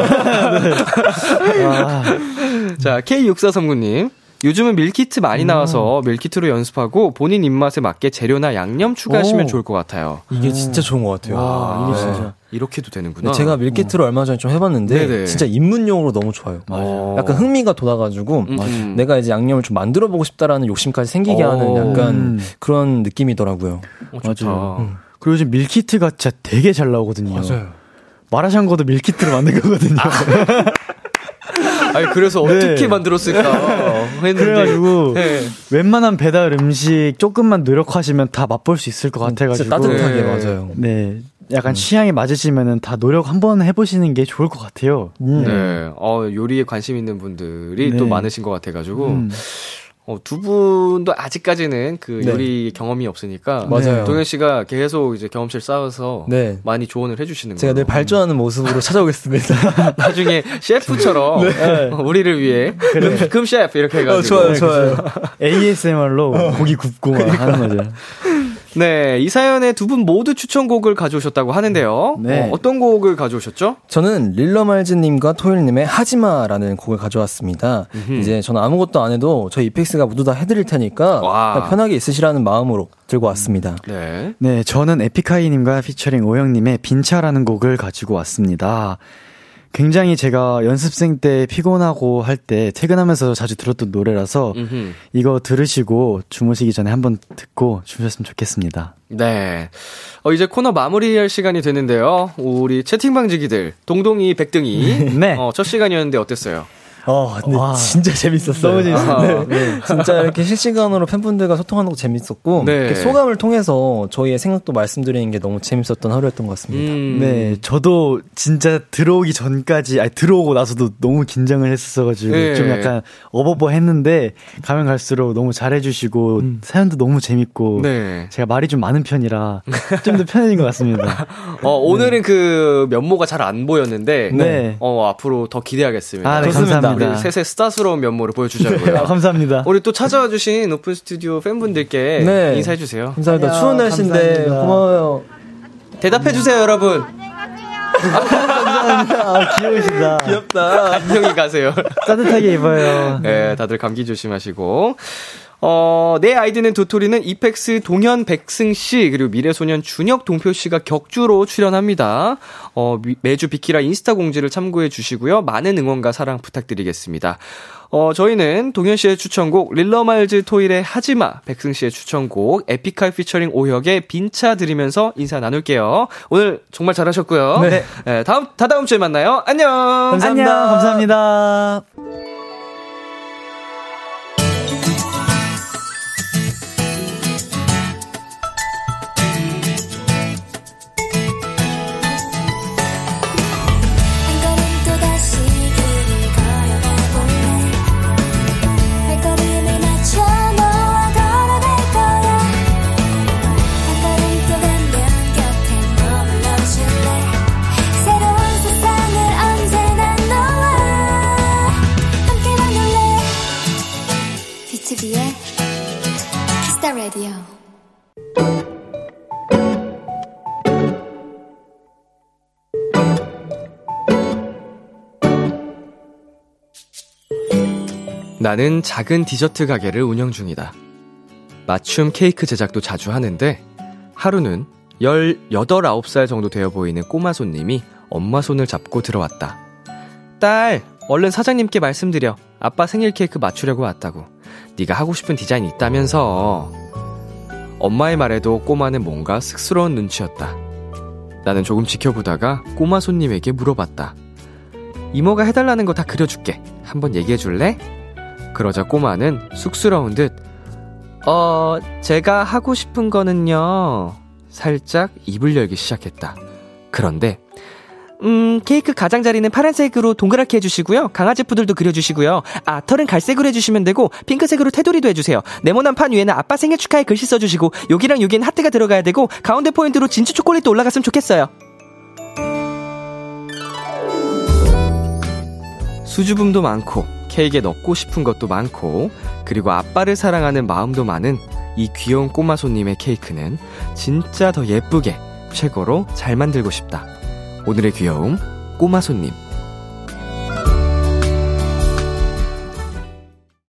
아, (laughs) (laughs) 자, K6439님. 요즘은 밀키트 많이 나와서 밀키트로 연습하고 본인 입맛에 맞게 재료나 양념 추가하시면 오. 좋을 것 같아요. 이게 진짜 좋은 것 같아요. 와, 이게 네. 진짜. 이렇게도 되는구나. 제가 밀키트를 얼마 전에 좀 해봤는데 네네. 진짜 입문용으로 너무 좋아요. 어. 약간 흥미가 돋아가지고 음, 음. 내가 이제 양념을 좀 만들어 보고 싶다라는 욕심까지 생기게 어. 하는 약간 음. 그런 느낌이더라고요. 어. 맞아요. 그리고 요즘 밀키트가 진짜 되게 잘 나오거든요. 마라샹궈도 밀키트로 만든 거거든요. (laughs) 아니, 그래서 네. 어떻게 만들었을까 했는데. 그래가지고 네. 웬만한 배달 음식 조금만 노력하시면 다 맛볼 수 있을 것 같아가지고 따뜻하게 네. 맞아요. 네 약간 취향이 맞으시면은 다 노력 한번 해보시는 게 좋을 것 같아요. 음. 네. 어, 요리에 관심 있는 분들이 네. 또 많으신 것 같아가지고. 음. 어, 두 분도 아직까지는 그 네. 요리 경험이 없으니까. 맞아요. 동현 씨가 계속 이제 경험치를 쌓아서. 네. 많이 조언을 해주시는 제가 늘 거예요. 발전하는 모습으로 (laughs) 찾아오겠습니다. (laughs) 나중에 셰프처럼 어, 우리를 위해 금 셰프 이렇게 해가지고. 어, 좋아요, 좋아요. ASMR로 고기 굽고 막 하는 거죠. 네, 이 사연에 두 분 모두 추천곡을 가져오셨다고 하는데요. 네. 어, 떤 곡을 가져오셨죠? 저는 릴러말즈님과 토일님의 하지마라는 곡을 가져왔습니다. 이제 저는 아무것도 안 해도 저희 이펙스가 모두 다 해드릴 테니까 편하게 있으시라는 마음으로 들고 왔습니다. 네. 네, 저는 에픽하이님과 피처링 오영님의 빈차라는 곡을 가지고 왔습니다. 굉장히 제가 연습생 때 피곤하고 할 때 퇴근하면서 자주 들었던 노래라서 음흠. 이거 들으시고 주무시기 전에 한번 듣고 주무셨으면 좋겠습니다. 네. 어, 이제 코너 마무리할 시간이 됐는데요. 우리 채팅방지기들, 동동이, 백등이. (laughs) 네. 어, 첫 시간이었는데 어땠어요? 어, 근데 와. 진짜 재밌었어요. 너무 재밌었어요. 네. 진짜 이렇게 실시간으로 팬분들과 소통하는 것도 재밌었고, 네. 이렇게 소감을 통해서 저희의 생각도 말씀드리는 게 너무 재밌었던 하루였던 것 같습니다. 음. 네, 저도 진짜 들어오기 전까지, 아니, 들어오고 나서도 너무 긴장을 했었어가지고, 네. 좀 약간 어버버 했는데, 가면 갈수록 너무 잘해주시고, 사연도 너무 재밌고, 네. 제가 말이 좀 많은 편이라, 좀 더 편해진 것 같습니다. (laughs) 어, 오늘은 그 면모가 잘 안 보였는데, 네. 어, 앞으로 더 기대하겠습니다. 아, 네, 좋습니다. 감사합니다. 우리 셋의 스타스러운 면모를 보여주자고요. 아, 감사합니다. 우리 또 찾아와 주신 오픈 스튜디오 팬분들께 네. 인사해 주세요. 감사합니다. 안녕, 추운 날씨인데 감사합니다. 고마워요. 대답해 주세요, 여러분. 아, 귀여우시다. 귀엽다. 안녕히 가세요. 따뜻하게 입어요. 네, 다들 감기 조심하시고. 어, 내 아이디는 도토리는 EPEX 동현 백승 씨, 그리고 미래소년 준혁 동표 씨가 격주로 출연합니다. 어, 매주 비키라 인스타 공지를 참고해 주시고요. 많은 응원과 사랑 부탁드리겠습니다. 어, 저희는 동현 씨의 추천곡 릴러말즈 TOIL의 하지마, 백승 씨의 추천곡 에픽하이 피처링 오혁의 빈차 들으면서 인사 나눌게요. 오늘 정말 잘하셨고요. 네. 네 다음 다다음 주에 만나요. 안녕. 감사합니다. 안녕. 감사합니다. 나는 작은 디저트 가게를 운영 중이다. 맞춤 케이크 제작도 자주 하는데 하루는 18, 9살 정도 되어 보이는 꼬마 손님이 엄마 손을 잡고 들어왔다. 딸, 얼른 사장님께 말씀드려. 아빠 생일 케이크 맞추려고 왔다고. 네가 하고 싶은 디자인 있다면서. 엄마의 말에도 꼬마는 뭔가 쑥스러운 눈치였다. 나는 조금 지켜보다가 꼬마 손님에게 물어봤다. 이모가 해달라는 거 다 그려줄게. 한번 얘기해줄래? 그러자 꼬마는 쑥스러운 듯, 어, 제가 하고 싶은 거는요. 살짝 입을 열기 시작했다. 그런데, 음, 케이크 가장자리는 파란색으로 동그랗게 해주시고요. 강아지 푸들도 그려주시고요. 아, 털은 갈색으로 해주시면 되고, 핑크색으로 테두리도 해주세요. 네모난 판 위에는 아빠 생일 축하해 글씨 써주시고, 여기랑 여기는 하트가 들어가야 되고, 가운데 포인트로 진주 초콜릿도 올라갔으면 좋겠어요. 수줍음도 많고, 케이크에 넣고 싶은 것도 많고, 그리고 아빠를 사랑하는 마음도 많은 이 귀여운 꼬마 손님의 케이크는 진짜 더 예쁘게, 최고로 잘 만들고 싶다. 오늘의 귀여움, 꼬마 손님.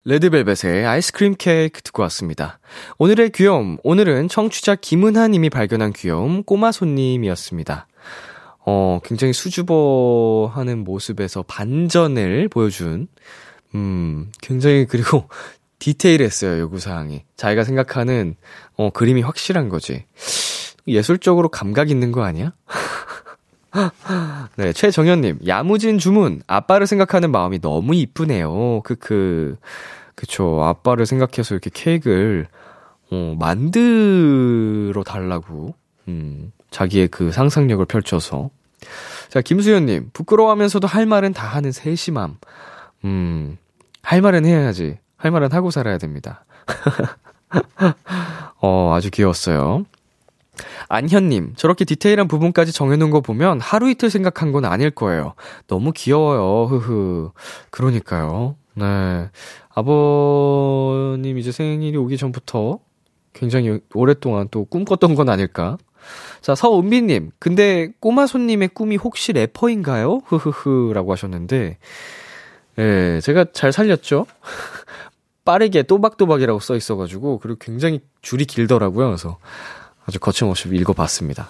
레드벨벳의 아이스크림 케이크 듣고 왔습니다. 오늘의 귀여움, 오늘은 청취자 김은하 님이 발견한 귀여움, 꼬마 손님이었습니다. 어, 굉장히 수줍어 하는 모습에서 반전을 보여준 음, 굉장히 그리고 (laughs) 디테일했어요, 요구사항이. 자기가 생각하는, 어, 그림이 확실한 거지. 예술적으로 감각 있는 거 아니야? (laughs) 네, 최정현님, 야무진 주문. 아빠를 생각하는 마음이 너무 이쁘네요. 그, 그, 그쵸. 아빠를 생각해서 이렇게 케이크를, 어, 만들어 달라고, 음, 자기의 그 상상력을 펼쳐서. 자, 김수현님, 부끄러워하면서도 할 말은 다 하는 세심함. 음, 할 말은 해야지. 할 말은 하고 살아야 됩니다. (laughs) 어, 아주 귀여웠어요. 안현님, 저렇게 디테일한 부분까지 정해놓은 거 보면 하루 이틀 생각한 건 아닐 거예요. 너무 귀여워요. 흐흐. 그러니까요. 네. 아버님 이제 생일이 오기 전부터 굉장히 오랫동안 또 꿈꿨던 건 아닐까? 자, 서은비님, 근데 꼬마 손님의 꿈이 혹시 래퍼인가요? 흐흐흐. 라고 하셨는데, 예, 제가 잘 살렸죠? (laughs) 빠르게 또박또박이라고 써 있어가지고, 그리고 굉장히 줄이 길더라고요. 그래서 아주 거침없이 읽어봤습니다.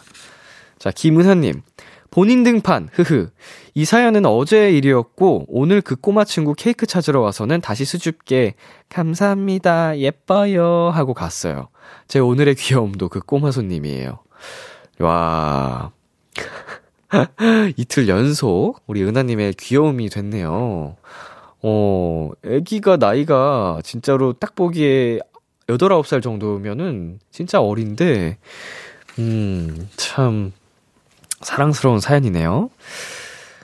자, 김은하님. 본인 등판, 흐흐. 이 사연은 어제 일이었고, 오늘 그 꼬마 친구 케이크 찾으러 와서는 다시 수줍게, 감사합니다, 예뻐요, 하고 갔어요. 제 오늘의 귀여움도 그 꼬마 손님이에요. 와. (laughs) 이틀 연속 우리 은하님의 귀여움이 됐네요. 어, 애기가 나이가 진짜로 딱 보기에 8, 9살 정도면은 진짜 어린데, 음, 참, 사랑스러운 사연이네요.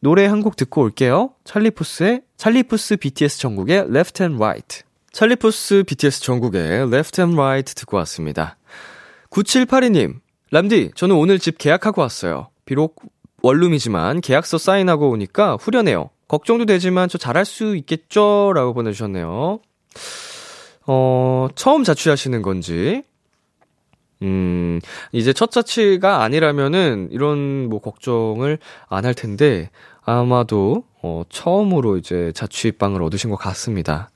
노래 한 곡 듣고 올게요. 찰리푸스의 찰리푸스 BTS 전국의 Left and Right. 찰리푸스 BTS 전국의 Left and Right 듣고 왔습니다. 9782님, 람디, 저는 오늘 집 계약하고 왔어요. 비록 원룸이지만 계약서 사인하고 오니까 후련해요. 걱정도 되지만 저 잘할 수 있겠죠? 라고 보내주셨네요. 어, 처음 자취하시는 건지, 음, 이제 첫 자취가 아니라면은 이런 뭐 걱정을 안 할 텐데, 아마도, 어, 처음으로 이제 자취방을 얻으신 것 같습니다.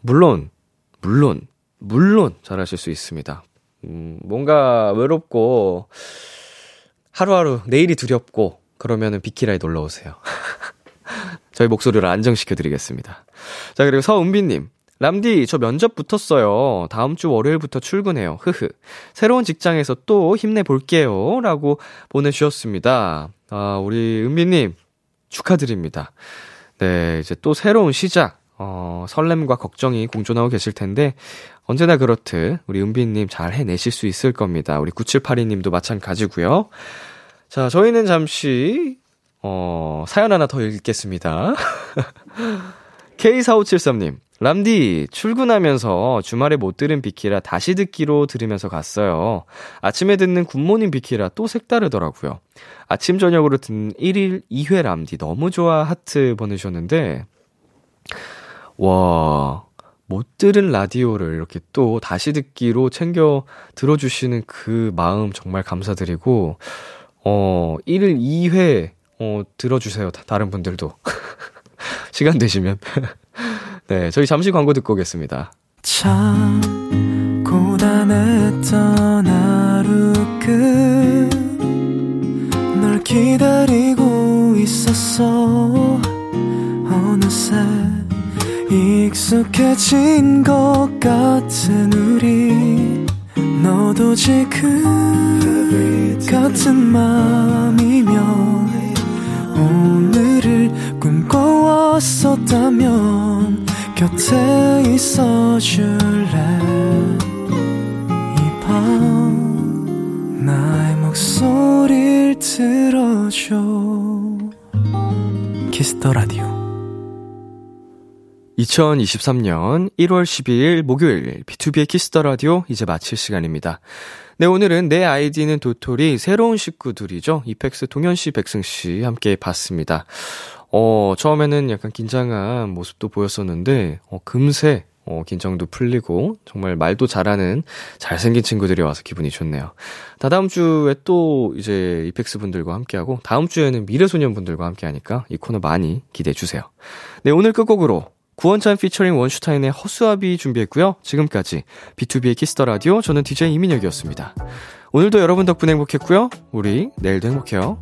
물론, 물론, 물론 잘하실 수 있습니다. 음, 뭔가 외롭고, 하루하루 내일이 두렵고, 그러면은 비키라에 놀러 오세요. (laughs) 저희 목소리를 안정시켜 드리겠습니다. 자, 그리고 서은비님. 람디, 저 면접 붙었어요. 다음 주 월요일부터 출근해요. 흐흐. 새로운 직장에서 또 힘내볼게요. 라고 보내주셨습니다. 아, 우리 은비님, 축하드립니다. 네, 이제 또 새로운 시작. 어, 설렘과 걱정이 공존하고 계실 텐데, 언제나 그렇듯 우리 은비님 잘 해내실 수 있을 겁니다. 우리 9782님도 마찬가지고요 자, 저희는 잠시, 어, 사연 하나 더 읽겠습니다. (laughs) K4573님, 람디, 출근하면서 주말에 못 들은 비키라 다시 듣기로 들으면서 갔어요. 아침에 듣는 굿모닝 비키라 또 색다르더라고요. 아침, 저녁으로 듣는 1일 2회 람디 너무 좋아 하트 보내셨는데, 와, 못 들은 라디오를 이렇게 또 다시 듣기로 챙겨 들어주시는 그 마음 정말 감사드리고, 어, 1일 2회, 어, 들어주세요. 다른 분들도. (laughs) 시간 되시면. 네, 저희 잠시 광고 듣고 오겠습니다. 참, 고단했던 하루 끝널 기다리고 있었어. 어느새 익숙해진 것 같은 우리. 너도 지금 같은 맘이면 오늘을 꿈꿔왔었다면 곁에 있어 줄래 이 밤 나의 목소리를 들어줘 Kiss the Radio 2023년 1월 12일 목요일 B2B의 키스터 라디오 이제 마칠 시간입니다. 네, 오늘은 내 아이디는 도토리 새로운 식구들이죠. EPEX 동현 씨, 백승 씨 함께 봤습니다. 어, 처음에는 약간 긴장한 모습도 보였었는데 어, 금세 어, 긴장도 풀리고 정말 말도 잘하는 잘생긴 친구들이 와서 기분이 좋네요. 다다음 주에 또 이제 EPEX 분들과 함께하고 다음 주에는 미래소년 분들과 함께하니까 이 코너 많이 기대해 주세요. 네, 오늘 끝곡으로 구원찬 피처링 원슈타인의 허수아비 준비했고요. 지금까지 B2B의 키스터 라디오 저는 DJ 이민혁이었습니다. 오늘도 여러분 덕분에 행복했고요. 우리 내일도 행복해요.